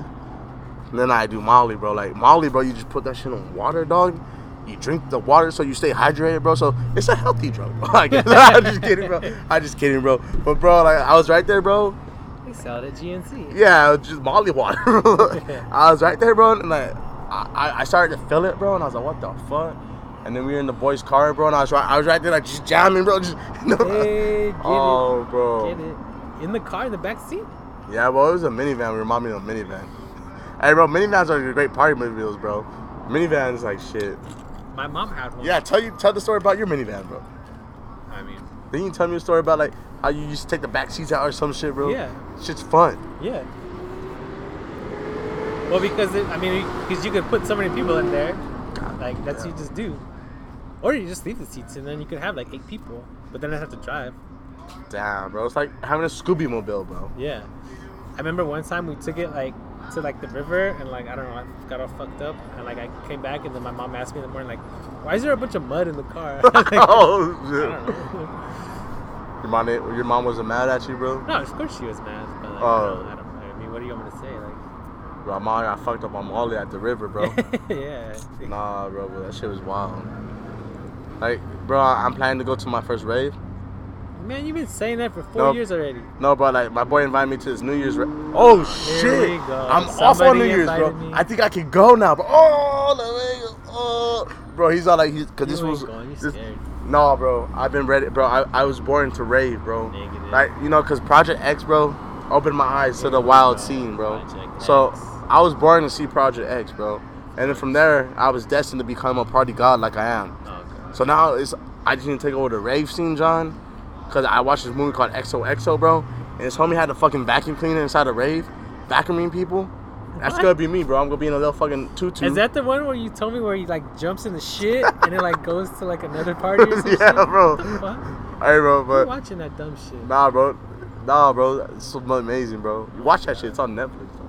And then I do Molly, bro. Like Molly, bro, you just put that shit on water, dog. You drink the water so you stay hydrated, bro. So it's a healthy drug. bro. Like, I'm just kidding, bro. I'm just kidding, bro. But bro, like I was right there, bro. They sell it at GNC. Yeah, just Molly water. I was right there, bro, and like I, I started to feel it, bro, and I was like, what the fuck? And then we were in the boys' car, bro, and I was right, I was right there, like just jamming, bro. Just, Hey, get oh, it. bro. Get it. In the car, in the back seat? Yeah, well, it was a minivan. We me of a minivan. Hey, bro, minivans are great party mobiles, bro. Minivans like shit. My mom had one. Yeah, tell you tell the story about your minivan, bro. I mean, Then you tell me a story about like how you used to take the back seats out or some shit, bro. Yeah. shit's fun. yeah. Well, because it, I mean, because you could put so many people in there, like that's what you just do, or you just leave the seats and then you could have like eight people, but then I have to drive. Damn, bro, it's like having a Scooby Mobile, bro. Yeah, I remember one time we took it like to like the river and like I don't know, I got all fucked up and like I came back and then my mom asked me in the morning like, why is there a bunch of mud in the car? Like, oh, I don't oh, know. Your mom, your mom wasn't mad at you, bro. No, of course she was mad, but like, Oh. I, don't, I don't. I mean, what do you want me to say? Bro, mom got fucked up on Molly at the river, bro. Yeah. nah, bro, but that shit was wild. Like, bro, I'm planning to go to my first rave. Man, you've been saying that for four Nope. years already. No, bro, like my boy invited me to his New Year's. Ra- oh shit! I'm off on New Year's, bro. me. I think I can go now, bro. Oh, the. Oh, bro, he's all like, he's because this was. this, no, bro, I've been ready, bro. I, I was born to rave, bro. Negative. Like you know, cause Project X, bro, opened my eyes to the wild go. scene, bro. Project So X. I was born to see Project X, bro. And then from there, I was destined to become a party god like I am. Oh, So now it's I just need to take over the rave scene, John. Cause I watched this movie called XOXO, bro. And this homie had a fucking vacuum cleaner inside the rave, vacuuming people. That's What? gonna be me, bro. I'm gonna be in a little fucking tutu. Is that the one where you told me where he like jumps in the shit and it like goes to like another party or some yeah, shit? bro. What the fuck? Hey, bro, but watching that dumb shit? nah, bro. Nah, bro. It's so amazing, bro. You watch that shit. It's on Netflix. Bro.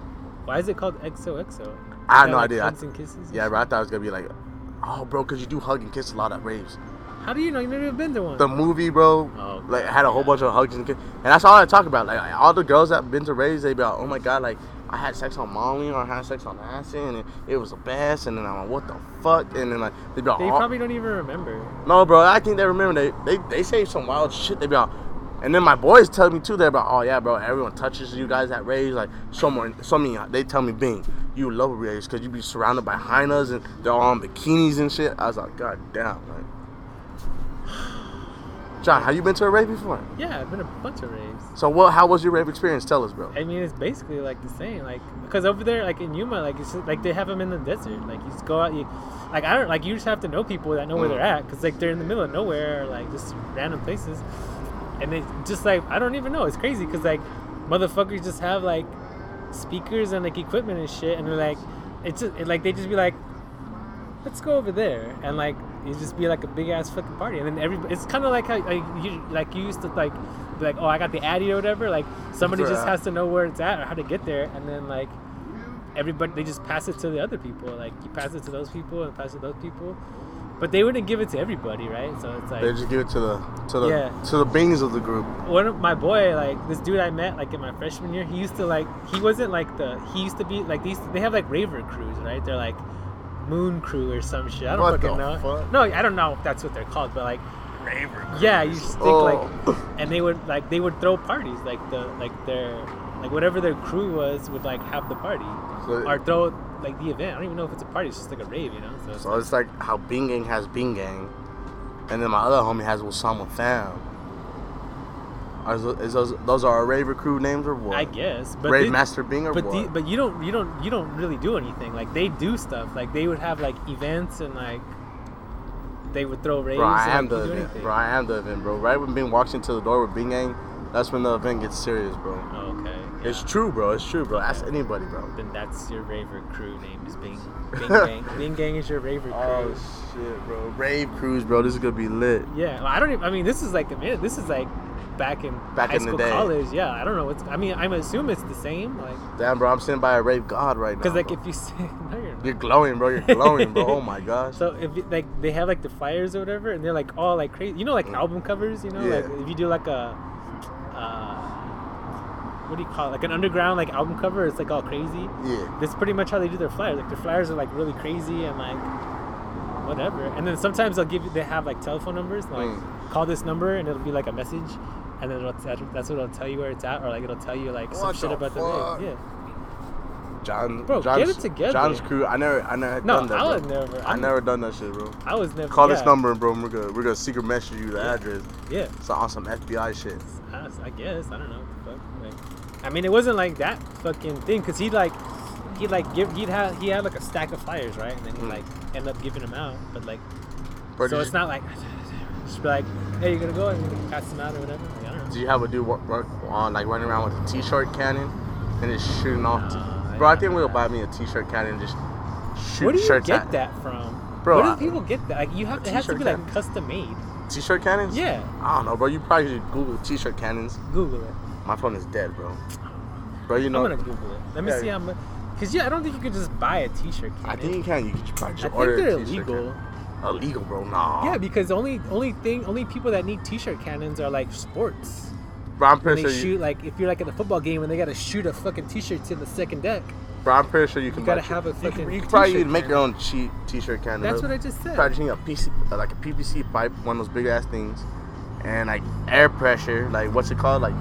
Why is it called XOXO? I had no like, idea. I- Hugs and kisses. Yeah, bro. I thought it was gonna be like, oh, bro, cause you do hug and kiss a lot at raves. How do you know? You never been to one. The movie, bro, Oh, like had a whole yeah. bunch of hugs and kisses, and that's all I talk about. Like all the girls that been to raves, they be like, oh my god, like I had sex on Molly or I had sex on acid, and it, it was the best. And then I'm like, what the fuck? And then like they be like, they oh. probably don't even remember. no, bro, I think they remember they they they say some wild shit. They be like. And then my boys tell me too. They're about, oh yeah, bro. Everyone touches you guys at raves. Like someone, so many. They tell me, Bing, you love raves because you be surrounded by hyenas and they're all in bikinis and shit. I was like, god damn, like. John, have you been to a rave before? Yeah, I've been a bunch of raves. So what? How was your rave experience? Tell us, bro. I mean, it's basically like the same. Like, because over there, like in Yuma, like it's just, like they have them in the desert. Like you just go out, you like I don't like you just have to know people that know where Mm. they're at, because like they're in the middle of nowhere, or, like just random places, and they just like I don't even know. It's crazy because like motherfuckers just have like speakers and like equipment and shit, and they're like it's just it, like they just be like, let's go over there, and like it just be like a big ass fucking party, and then every it's kind of like how like you like you used to like be like oh I got the Addy or whatever, like somebody just has to know where it's at or how to get there, and then like everybody they just pass it to the other people, like you pass it to those people and pass it to those people, but they wouldn't give it to everybody, right? So it's like They just give it to the to the Yeah. to the bings of the group. one of my boy, like this dude I met like in my freshman year, he used to like he wasn't like the he used to be like these they have like raver crews, right? They're like moon crew or some shit. I don't What fucking the know. fuck? No, I don't know if that's what they're called, but like Raver. yeah, you stick Oh. like and they would like they would throw parties like the like their like whatever their crew was would like have the party So- or throw like the event. I don't even know if it's a party. It's just like a rave, you know. So, it's So it's like how Bing Gang has Bing Gang, and then my other homie has Osama Fam. Are those, is those those are our raver crew names or what? I guess, but Rave they- Master Bing or but what? the, but you don't you don't you don't really do anything. Like they do stuff. Like they would have like events and like they would throw raves. bro, I and, am like, the event. anything. Bro, I am the event, bro. Right when Bing walks into the door with Bing Gang, that's when the event gets serious, bro. Oh, okay. It's true, bro. It's true, bro. Ask anybody, bro. Then that's your raver crew name is Bing. Bing Gang. Bing Gang is your raver crew. Oh shit, bro. Rave crews, bro. This is gonna be lit. Yeah, well, I don't even. I mean, this is like man, this is like back in Back high in the school, day. college. Yeah, I don't know what's. I mean, I'm assuming it's the same. Like, Damn, bro. I'm sitting by a rave god right now. because like bro. if you say, no, you're not. you're glowing, bro. You're glowing, bro. Oh my gosh. So if like they have like the flyers or whatever, and they're like all like crazy. You know, like album covers. You know, Mm. Yeah. like if you do like a, uh, what do you call it? Like an underground like album cover. It's like all crazy. yeah. That's pretty much how they do their flyers. Like their flyers are like really crazy and like whatever. And then sometimes they'll give you they have like telephone numbers. Like Mm. call this number and it'll be like a message, and then it'll, that's what it'll tell you where it's at, or like it'll tell you like some shit about fuck? the rig. Yeah. John. Bro, John's, get it together. John's crew. I never, I never No, done that. I bro. would never. I I'm- never done that shit, bro. I was never. Call yeah, this number, bro. We're gonna, we're gonna secret message you the Yeah. address. Yeah. So on some FBI shit. I, I guess I don't know what the fuck. Like, I mean, it wasn't like that fucking thing because he'd like, he'd like give he'd have he had like a stack of flyers, right? And then he Mm. like end up giving them out, but like, so it's you, not like just be like, hey, you're gonna go and pass them out or whatever. Like, I don't know. Did you have a dude work, work on like running around with a t-shirt cannon and just shooting off? t- bro, I think we'll buy me a t-shirt cannon and just shoot Where do you get at that from? Bro, Where do people get that? Like, you have to have to be like custom made. t-shirt cannons. Yeah, I don't know, bro. You probably should Google t-shirt cannons. Google it. My phone is dead, bro. Bro, you know. I'm gonna Google it. Let me Yeah. see how much. Cause yeah, I don't think you could just buy a T-shirt. Cannon. I cannon. think you can. You can probably I just think order they're a t-shirt illegal. cannon. Illegal, bro. Nah. Yeah, because only only thing only people that need T-shirt cannons are like sports. Bro, I'm When pretty they sure. You, shoot like if you're like at a football game and they gotta shoot a fucking T-shirt to the second deck. bro, I'm pretty sure you can. You gotta buy- have a you can- fucking You can probably t-shirt make your own cheap t-shirt cannon. That's bro. what I just said. Probably just need a PC, uh, like a PVC pipe, one of those big ass things, and like air pressure, like what's it called, like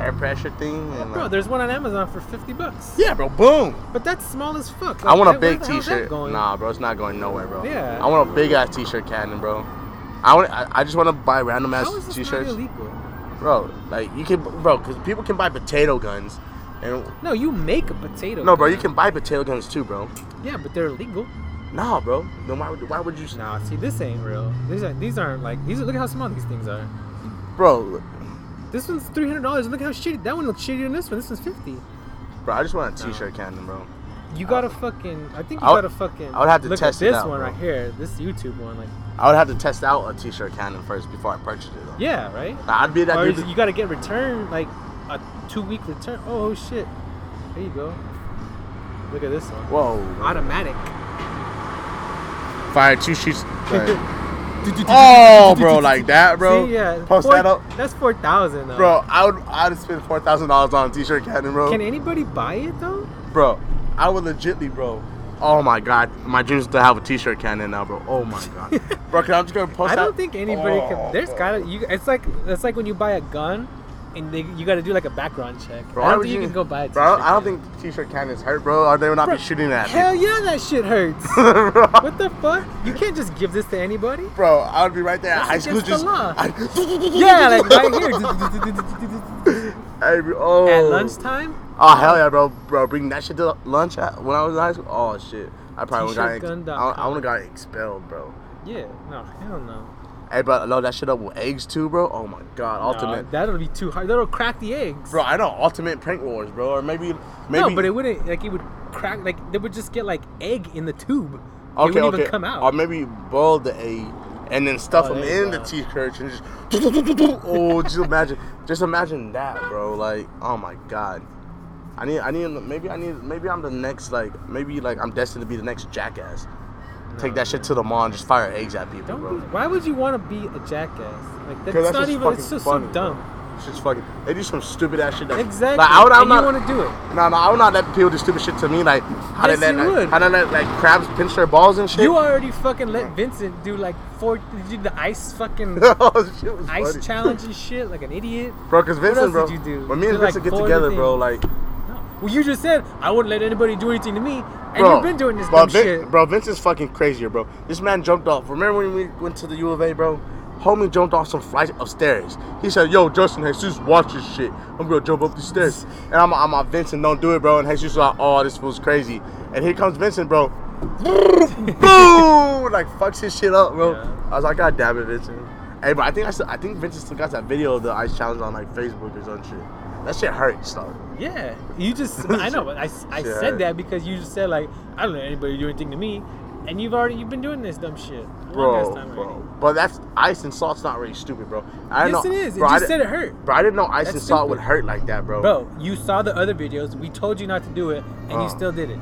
air pressure thing. And, Bro, like- there's one on Amazon for fifty bucks. yeah, bro, boom. But that's small as fuck. I want a big the hell's that T-shirt. going? Nah, bro, it's not going nowhere, bro. Yeah. I want a big ass T-shirt cannon, bro. I want. I, I just want to buy random ass How is this T-shirts, not illegal? bro. Like you can, bro, because people can buy potato guns, and No, you make a potato. no, bro, gun. you can buy potato guns too, bro. Yeah, but they're illegal. Nah, bro. Then why would why would you, Nah, see, this ain't real. These are these aren't like these. Are, look at how small these things are. bro? This one's three hundred dollars. Look how shitty. That one looks shittier than this one. This one's fifty. Bro, I just want a T-shirt cannon, bro. You gotta uh, fucking. I think you I would- gotta fucking. I would have to look test at it this out, one bro. right here. This YouTube one, like. I would have to test out a T-shirt cannon first before I purchased it. Though. Yeah, right. Nah, I'd be that Or dude. you gotta get return like a two week return. Oh shit. There you go. Look at this one. Whoa! Automatic. Fire two shoots. oh, bro, like that, bro. See, yeah. Post four- that up, That's four thousand though. bro. I would. I'd spend four thousand dollars on a T-shirt cannon, bro. Can anybody buy it though? bro, I would legitly, bro. Oh my god, my dream is to have a T-shirt cannon now, bro. Oh my god, bro. Can I just go post that I don't think anybody Oh, can. There's bro. gotta. You. It's like it's like when you buy a gun, and they, you gotta do like a background check. Bro, I don't think you, can go buy a t-shirt. Bro, I don't think T-shirt cannons hurt, bro. Or they would not Bro, be shooting at me. Hell yeah, that shit hurts. what the fuck? You can't just give this to anybody. Bro, I would be right there at high That's school just. I- Yeah, like right here. Oh. At lunchtime, Oh hell yeah, bro, bro, bring that shit to lunch at, when I was in high school. Oh shit, I probably would got, ex- I, I would have got expelled, bro. yeah, no, hell no. Hey, bro, load that shit up with eggs too, bro. Oh my god, ultimate, that'll be too hard. That'll crack the eggs. bro. I know ultimate prank wars, bro. Or maybe, maybe. no, but it wouldn't. Like it would crack. Like they would just get like egg in the tube. it okay, wouldn't okay. even come out. Or maybe boil the egg and then stuff Oh, them in the go. T-shirt and just. oh, just imagine, just imagine that, bro. Like, oh my god. I need, I need, maybe I need, maybe I'm the next, like, maybe like I'm destined to be the next jackass. Take that shit to the mall and just fire eggs at people, Don't bro. be, why would you want to be a jackass? Like that's, that's not even. It's just funny, so bro. dumb. It's just fucking. They do some stupid ass shit. That, Exactly. Like, I would, I'm and not. you want to do it. No, no, I would not let people do stupid shit to me. Like how Yes, let you like, how they let like crabs pinch their balls and shit. You already fucking let Vincent do like four. Did the ice fucking oh, ice funny. challenge and shit like an idiot? bro. Because What Vincent, else bro. did you do? When me and Did, like, Vincent get together, other bro, like. Well, you just said I wouldn't let anybody do anything to me, and bro, you've been doing this bro, dumb Vin- shit. Bro, Vincent's fucking crazier, bro. This man jumped off. Remember when we went to the U of A, bro? Homie jumped off some flight of stairs. He said, "Yo, Justin, Jesus, watch this shit. I'm gonna jump up the stairs." And I'm, I'm like, Vincent, don't do it, bro. And Jesus was like, "Oh, this was crazy." And here comes Vincent, bro. Boom! Like fucks his shit up, bro. Yeah. I was like, God damn it, Vincent. Hey, but I think I, still, I think Vincent still got that video of the ice challenge on like Facebook or some shit. That shit hurts though. Yeah, you just I know, but I, I Shit. said that because you just said like I don't let anybody do anything to me, and you've already you've been doing this dumb shit Bro, bro. But that's ice and salt's not really stupid, bro. I Yes, know, it is. It Bro, I just di- said it hurt. Bro, I didn't know ice That's and salt would hurt like that, bro. Bro, you saw the other videos. We told you not to do it, and Uh. you still did it.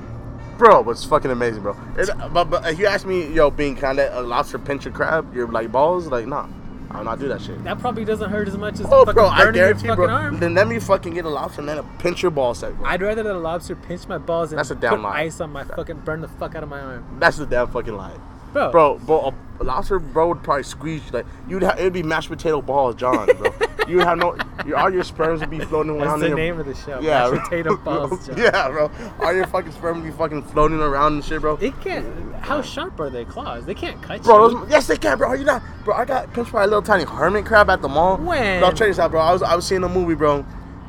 Bro, it's fucking amazing, bro. It, but, but if you ask me, yo, being kind of a lobster pinch your crab, your like balls, like nah, I will not do that shit. That probably doesn't hurt as much as Oh, fucking bro, I your guarantee, fucking bro. arm. Then let me fucking get a lobster and then a pinch your ball sack, bro. I'd rather that a lobster pinch my balls and That's a put damn lie. ice on my fucking burn the fuck out of my arm, That's the damn fucking lie, bro. bro. Bro, a lobster, bro, would probably squeeze you. Like you'd have, it'd be mashed potato balls, John, bro. you would have no, your, all your sperms would be floating that's around. the in your, name of the show. Yeah, Mashed potato balls. John. yeah, bro. All your fucking sperm would be fucking floating around and shit, bro. It can't. How sharp are their claws? They can't cut Bro, you. those, yes they can, bro. Are you not, bro? I got pinched by a little tiny hermit crab at the mall. When? Bro, I'll check this out, bro. I was I was seeing a movie, bro,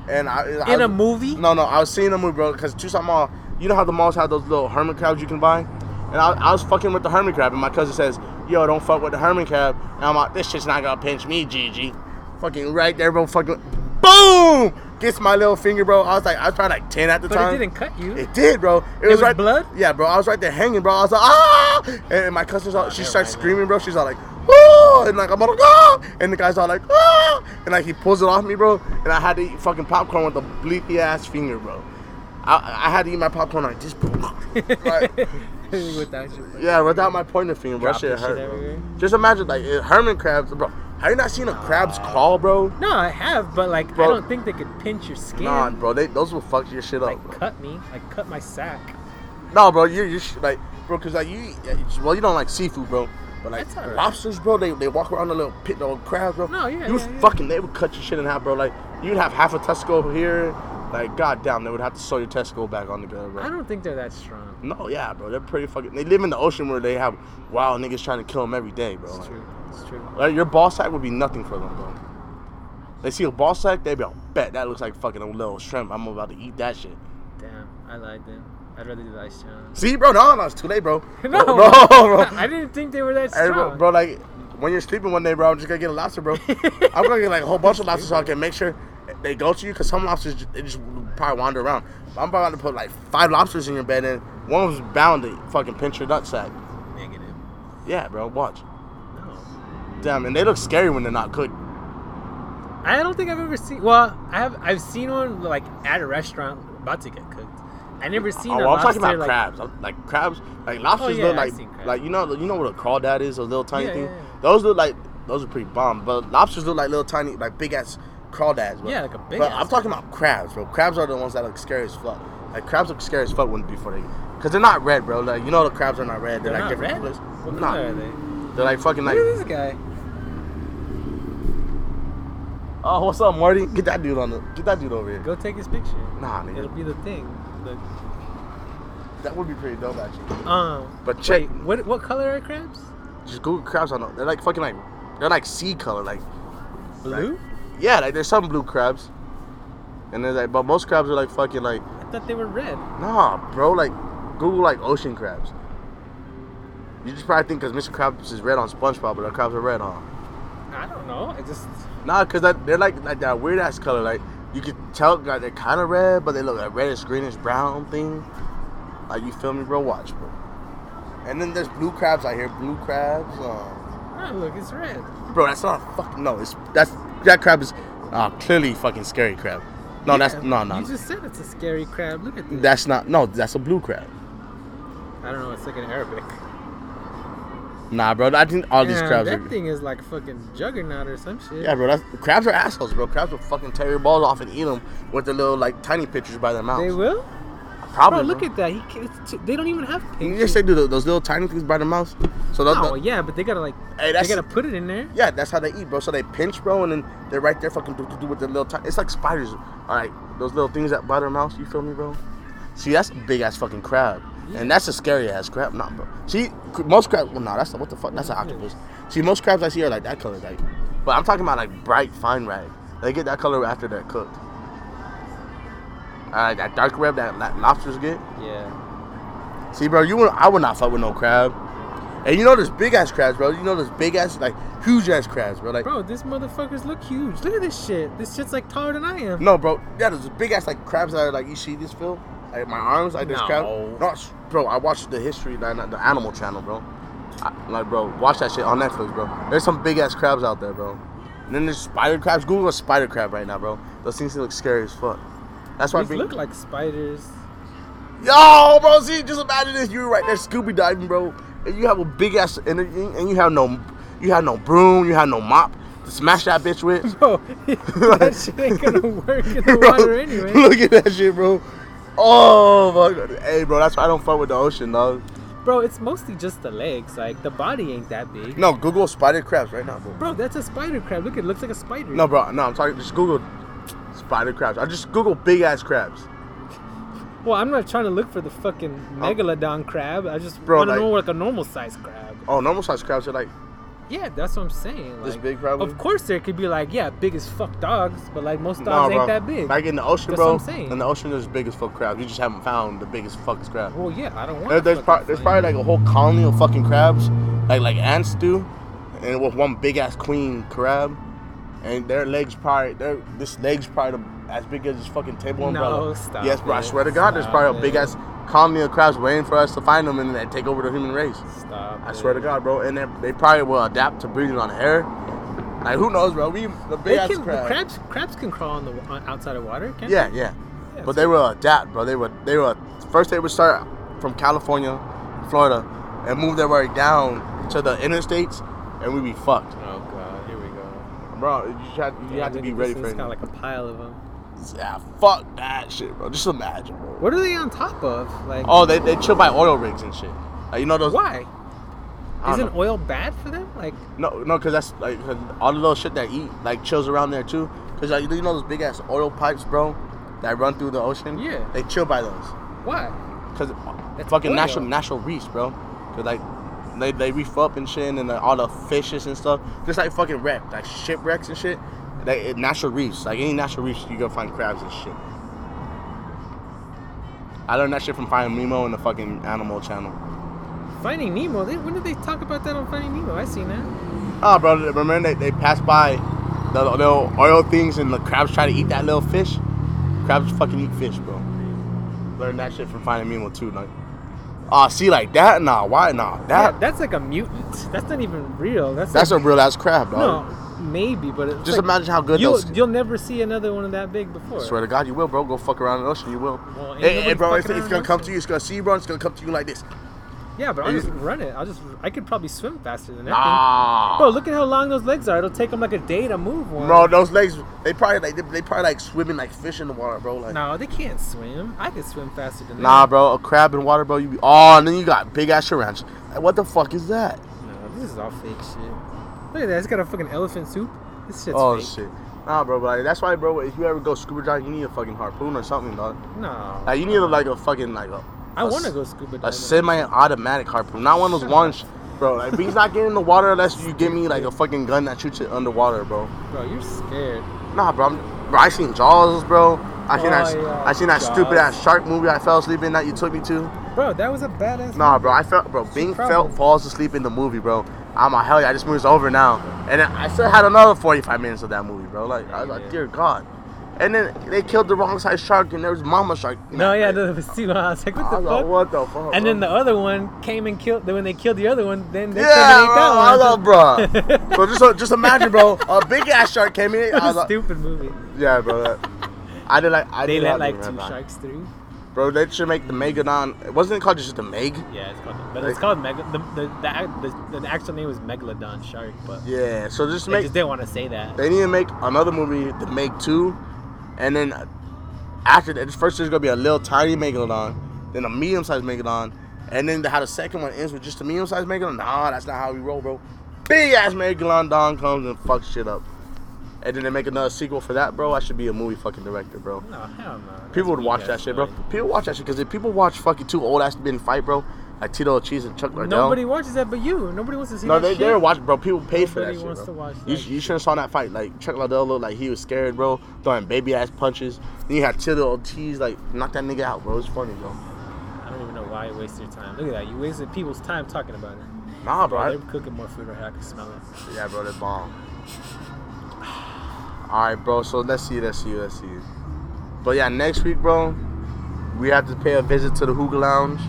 and I I In a movie? No, no, I was seeing a movie, bro, because Tucson Mall. You know how the malls have those little hermit crabs you can buy, and I, I was fucking with the hermit crab, and my cousin says, "Yo, don't fuck with the hermit crab," and I'm like, "This shit's not gonna pinch me, Gigi." Fucking right there, bro. Fucking boom, gets my little finger, bro. I was like, I was probably like ten at the But time. it didn't cut you. It did, bro. It, was, was right. blood? Yeah, bro. I was right there hanging, bro. I was like, ah! And my cousin's all, she starts mind, screaming, bro. She's all like, oh! And like, I'm all like, ah! And the guy's all like, ah! And like, he pulls it off me, bro. And I had to eat fucking popcorn with a bleepy ass finger, bro. I, I had to eat my popcorn like this, bro. Like, Without yeah, without my pointer finger, bro. That shit shit hurt, everywhere. bro. Just imagine, like, Herman hermit crabs, bro. Have you not seen a crab's claw, bro? No, I have, but like Bro. I don't think they could pinch your skin. Nah, bro. They, those will fuck your shit up, like bro. cut me, like cut my sack. No, bro, you're, you're sh- like, bro, cause like you, eat- well, you don't like seafood, bro. But like That's alright. lobsters, bro, they, they walk around the little pit, the little crabs, bro. No, yeah, You yeah, yeah. fucking, they would cut your shit in half, bro. Like you'd have half a testicle here, like goddamn, they would have to sew your testicle back on together, bro. I don't think they're that strong. No, yeah, bro, they're pretty fucking. They live in the ocean where they have wild niggas trying to kill them every day, bro. It's Like, true. It's true. like, your ball sack would be nothing for them, bro. They see a ball sack, they be like, bet that looks like fucking a little shrimp. I'm about to eat that shit. Damn, I lied then. I'd rather do the ice challenge. See, bro, no, no, it's too late, bro. No, no, bro. I didn't think they were that Hey, strong. bro, bro, like when you're sleeping one day, bro, I'm just gonna get a lobster, bro. I'm gonna get like a whole bunch of lobsters so I can make sure they go to you, cause some lobsters they just probably wander around. I'm about to put like five lobsters in your bed, and one was bound to fucking pinch your nutsack. Negative. Yeah, bro, watch. No. Damn, and they look scary when they're not cooked. I don't think I've ever seen. Well, I have. I've seen one like at a restaurant about to get cooked. I never seen Oh, a well, I'm talking about like. crabs. I'm- Like crabs, like lobsters oh, yeah, look like like you know you know what a crawdad is, those little tiny Yeah, things. yeah, yeah. Those look like those are pretty bomb, but lobsters look like little tiny like big ass crawdads. Bro. Yeah, like a big But ass I'm talking about crabs, bro. Crabs are the ones that look scary as fuck. Like crabs look scary as fuck when before they, cause they're not red, bro. Like you know the crabs are not red. They're, They're like not different red. colors. What Nah, color are they? they're like fucking Look like. at this guy. Oh, what's up, Marty? Get that dude on the. Get that dude over here. Go take his picture. Nah, It'll be the thing. That would be pretty dope actually. um. But check, Wait, what what color are crabs? just Google crabs on them. They're like fucking like, they're like sea color, like Blue. Yeah, like there's some blue crabs. And there's like, but most crabs are like fucking like, I thought they were red. nah, bro. Like, Google like ocean crabs. You just probably think because Mr. Krabs is red on SpongeBob, but the crabs are red, huh? I don't know. I just. Nah, cause that they're like like that weird ass color. Like you could tell like they're kind of red, but they look like reddish, greenish, brown thing. Like you feel me, bro? Watch, bro. And then there's blue crabs out here. Blue crabs. Um, Oh, look, it's red. bro, that's not a fucking no. It's that's that crab is uh, clearly fucking scary crab. No, that's no, no. You just said it's a scary crab. Look at this. That's not no. That's a blue crab. I don't know. It's like in Arabic. Nah, bro. I think all these Damn, crabs That are. thing is like fucking juggernaut or some shit. Yeah, bro. That's, crabs are assholes, bro. Crabs will fucking tear your balls off and eat them with their little like tiny pictures by their mouth. They will. Probably. Bro, look bro. at that. He can, it's too, they don't even have pictures. Yes, they do tho- those little tiny things by the mouth. So those, Oh yeah, but they gotta like. Hey, they gotta put it in there. yeah, that's how they eat, bro. So they pinch, bro, and then they're right there, fucking do, do, do with their little. Tiny, it's like spiders. All right, those little things that by their mouth. You feel me, bro? See, that's big ass fucking crab, and that's a scary ass crab, nah, bro. See, most crabs. Well, no, that's what the fuck. That's an octopus. See, most crabs I see are like that color, like. But I'm talking about like bright fine rag. They get that color after they're cooked. Uh, that dark red that, that lobsters get. Yeah. See, bro, you would, I would not fuck with no crab. And you know there's big ass crabs, bro. You know there's big ass, like huge ass crabs, bro. Like Bro, these motherfuckers look huge. Look at this shit. This shit's like taller than I am. no, bro. Yeah, there's big ass like crabs that are like you see this film, like my arms, like this crab. No. No, bro. I watched the history, like the Animal Channel, bro. I, like, bro, watch that shit on Netflix, bro. There's some big ass crabs out there, bro. And then there's spider crabs. Google a spider crab right now, bro. Those things look scary as fuck. That's why I These look like spiders. Yo, bro, see, just imagine this. You're right there Scooby diving, bro, and you have a big ass and, and you have no, you have no broom, you have no mop to smash that bitch with. Bro, that shit ain't gonna work in the Bro, water anyway. Look at that shit, bro. Oh my god, hey, bro, that's why I don't fuck with the ocean, dog. Bro, it's mostly just the legs. Like the body ain't that big. No, Google spider crabs right now, bro. Bro, that's a spider crab. Look, it looks like a spider. No, bro, no, I'm talking. Just Google spider crabs. I just Google big ass crabs. Well, I'm not trying to look for the fucking oh. megalodon crab. I just Oh. Bro, want to like- know like a normal size crab. Oh, normal size crabs are like Yeah, that's what I'm saying. this like, big, probably. Of course, there could be like yeah, big as fuck dogs, but like most dogs bro. ain't that big. Like in the ocean, That's bro. what I'm saying. In the ocean, there's big as fuck crabs. You just haven't found the biggest fuck crab. well, yeah, I don't want. There, there's, pro- there's probably like a whole colony of fucking crabs, like like ants do, and with one big ass queen crab, and their legs probably their this legs probably as big as this fucking table umbrella. No, stop yes, bro. I swear to God, there's probably a big ass colony of crabs waiting for us to find them and then take over the human race. Stop. I it. swear to God, bro. And they, they probably will adapt to breathing on air. Like who knows, bro? We the big ass can, crab. crabs crabs can crawl on the on, outside of water. Can't Yeah, they? yeah. Yeah, But they will adapt, bro. They would they would first they would start from California, Florida, and move their way down to the interstates, and we'd be fucked, Oh god, here we go. Bro. You have, you Yeah, have to be ready for It's kind of like a pile of them. Yeah, fuck that shit, bro. Just imagine, bro. What are they on top of? Like, Oh, they, they chill by oil rigs and shit. Like you know those. why? Isn't know. oil bad for them? Like, No, no, cause that's like 'cause all the little shit that eat like chills around there too. Cause like you know those big ass oil pipes, bro, that run through the ocean. Yeah. They chill by those. why? Cause That's fucking oil. natural natural reefs, bro. Cause like they they reef up and shit, and then all the fishes and stuff, just like fucking wreck, like shipwrecks and shit. They natural reefs, like any natural reefs, you gonna find crabs and shit. I learned that shit from Finding Nemo and the fucking Animal Channel. Finding Nemo. They, when did they talk about that on Finding Nemo? I seen that. Oh, bro, remember they, they passed by the little oil things and the crabs try to eat that little fish? Crabs fucking eat fish, bro. Learned that shit from Finding Nemo too, like. Oh, see, like that? Nah, why? Nah, Yeah, that. that's like a mutant. That's not even real. That's That's a real ass crab, dog. no, maybe, but it's Just like, imagine how good you'll, those. You'll never see another one of that big before. I Swear to God, you will, bro. Go fuck around in the ocean, you will. Well, Hey, hey, bro, it's, it's gonna come to you. It's gonna see you, bro. It's gonna come to you like this. Yeah, but I'll just run it. I'll just. I could probably swim faster than that. Nah. Bro, look at how long those legs are. It'll take them like a day to move one. Bro, those legs, they probably like they, they probably like swimming like fish in the water, bro. Like, No, they can't swim. I could swim faster than that. nah, that. bro. A crab in water, bro. You be oh, and then you got big ass tarantulas. What the fuck is that? No, this is all fake shit. Look at that. It's got a fucking elephant soup. This shit's oh fake. shit. Nah, bro, but like, that's why, bro. If you ever go scuba diving, you need a fucking harpoon or something, dog. No. Like, you need like a fucking like a. I a want to go scuba A semi-automatic harpoon, not one of those ones, bro. Like, B's not getting in the water unless you give me like a fucking gun that shoots it underwater, bro. Bro, you're scared. Nah, bro. I'm, bro, I seen Jaws, bro. I seen Oh, that. yeah, I seen that Jaws. stupid ass shark movie I fell asleep in that you took me to. Bro, that was a badass. Nah, bro. I felt, bro. Bing problem. felt falls asleep in the movie, bro. I'm like, hell yeah, this movie's over now. And I still had another 45 minutes of that movie, bro. Like, I was like, Yeah. dear God. And then they killed the wrong size shark, and there was mama shark. No, yeah, thing. no, but see, I was like, what I the was fuck? like, what the fuck? And then the other one came and killed. Then when they killed the other one, then they Yeah, bro, I like, bro. so just just imagine, bro, a big ass shark came in. I was a like, stupid movie. yeah, bro. that- I did like I They did let like two that. sharks through. Bro, they should make the Megalodon. Wasn't it called just the Meg? Yeah, it's called. But it's called Mega. The the, the, the, the actual name was Megalodon Shark, but Yeah. So just they make just didn't want to say that. they need to make another movie, the Meg Two, and then after that, first there's gonna be a little tiny Megalodon, then a medium sized Megalodon, and then how the second one ends with just a medium sized Megalodon. Nah, that's not how we roll, bro. Big ass Megalodon comes and fucks shit up. And then they make another sequel for that, bro. I should be a movie fucking director, bro. No, hell no. That's People would watch that shit, bro. People watch that shit because if people watch fucking two old ass men fight, bro, like Tito Cheese and Chuck Liddell. Nobody watches that but you. Nobody wants to see no, that they shit. they're watching, bro. People paid for that Nobody shit, wants bro. to watch You, that you should have saw that fight. Like Chuck Liddell looked like he was scared, bro, throwing baby ass punches. Then you had Tito Ortiz like knock that nigga out, bro. It's funny, bro. I don't even know why you waste your time. Look at that. You wasted people's time talking about it. Nah, bro. Bro, they're cooking more food right here. I can smell it. Yeah, bro, they're bomb. All right, bro. So let's see, let's see, let's see. But yeah, next week, bro, we have to pay a visit to the Hookah Lounge.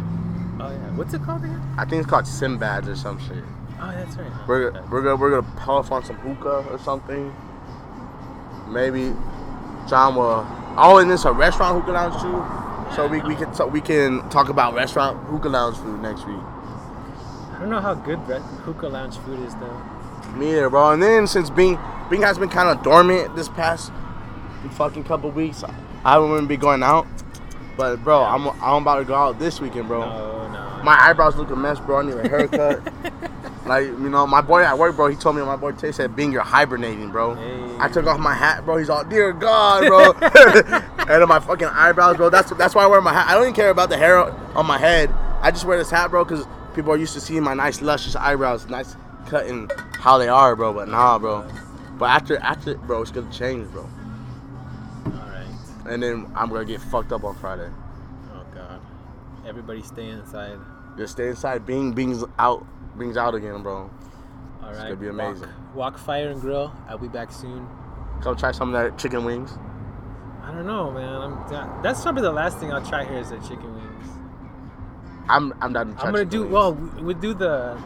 What's it called again? I think it's called Sinbad's or some shit. Oh, that's right. We're okay. we're gonna we're gonna puff on some hookah or something. Maybe John will. Oh, and it's a restaurant hookah lounge too. So we, we can so we can talk about restaurant hookah lounge food next week. I don't know how good hookah lounge food is though. Me either, bro. And then since Bing Bing has been kind of dormant this past fucking couple weeks, I haven't really been going out. But bro, I'm I'm about to go out this weekend, bro. No. My eyebrows look a mess, bro. I need a haircut. like you know, my boy at work, bro. He told me my boy Tay said, "Bing, you're hibernating, bro." Hey. I took off my hat, bro. He's all, "Dear God, bro," and then my fucking eyebrows, bro. That's that's why I wear my hat. I don't even care about the hair on my head. I just wear this hat, bro, because people are used to seeing my nice luscious eyebrows, nice cut and how they are, bro. But nah, bro. But after after, bro, it's gonna change, bro. All right. And then I'm gonna get fucked up on Friday. Oh God. Everybody stay inside. Just stay inside. Bing, Bing's out. Bing's out again, bro. All right. It's gonna be amazing. Wok, wok fire and grill. I'll be back soon. Come try some of that chicken wings. I don't know, man. I'm, that, that's probably the last thing I'll try here is the chicken wings. I'm I'm to I'm gonna do wings. well. We, we do the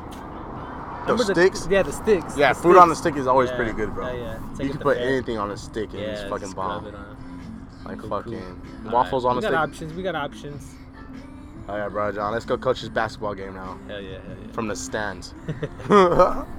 The remember sticks? yeah, the sticks. Yeah, The food on the stick is always Yeah, pretty good, bro. Yeah, yeah. It's you can put fair. anything on a stick and Yeah, it's fucking bomb. it on. Like Cool, fucking cool. waffles All on right. a We got options. We got options. Oh yeah, bro, John. Let's go coach this basketball game now Hell yeah, hell yeah. from the stands.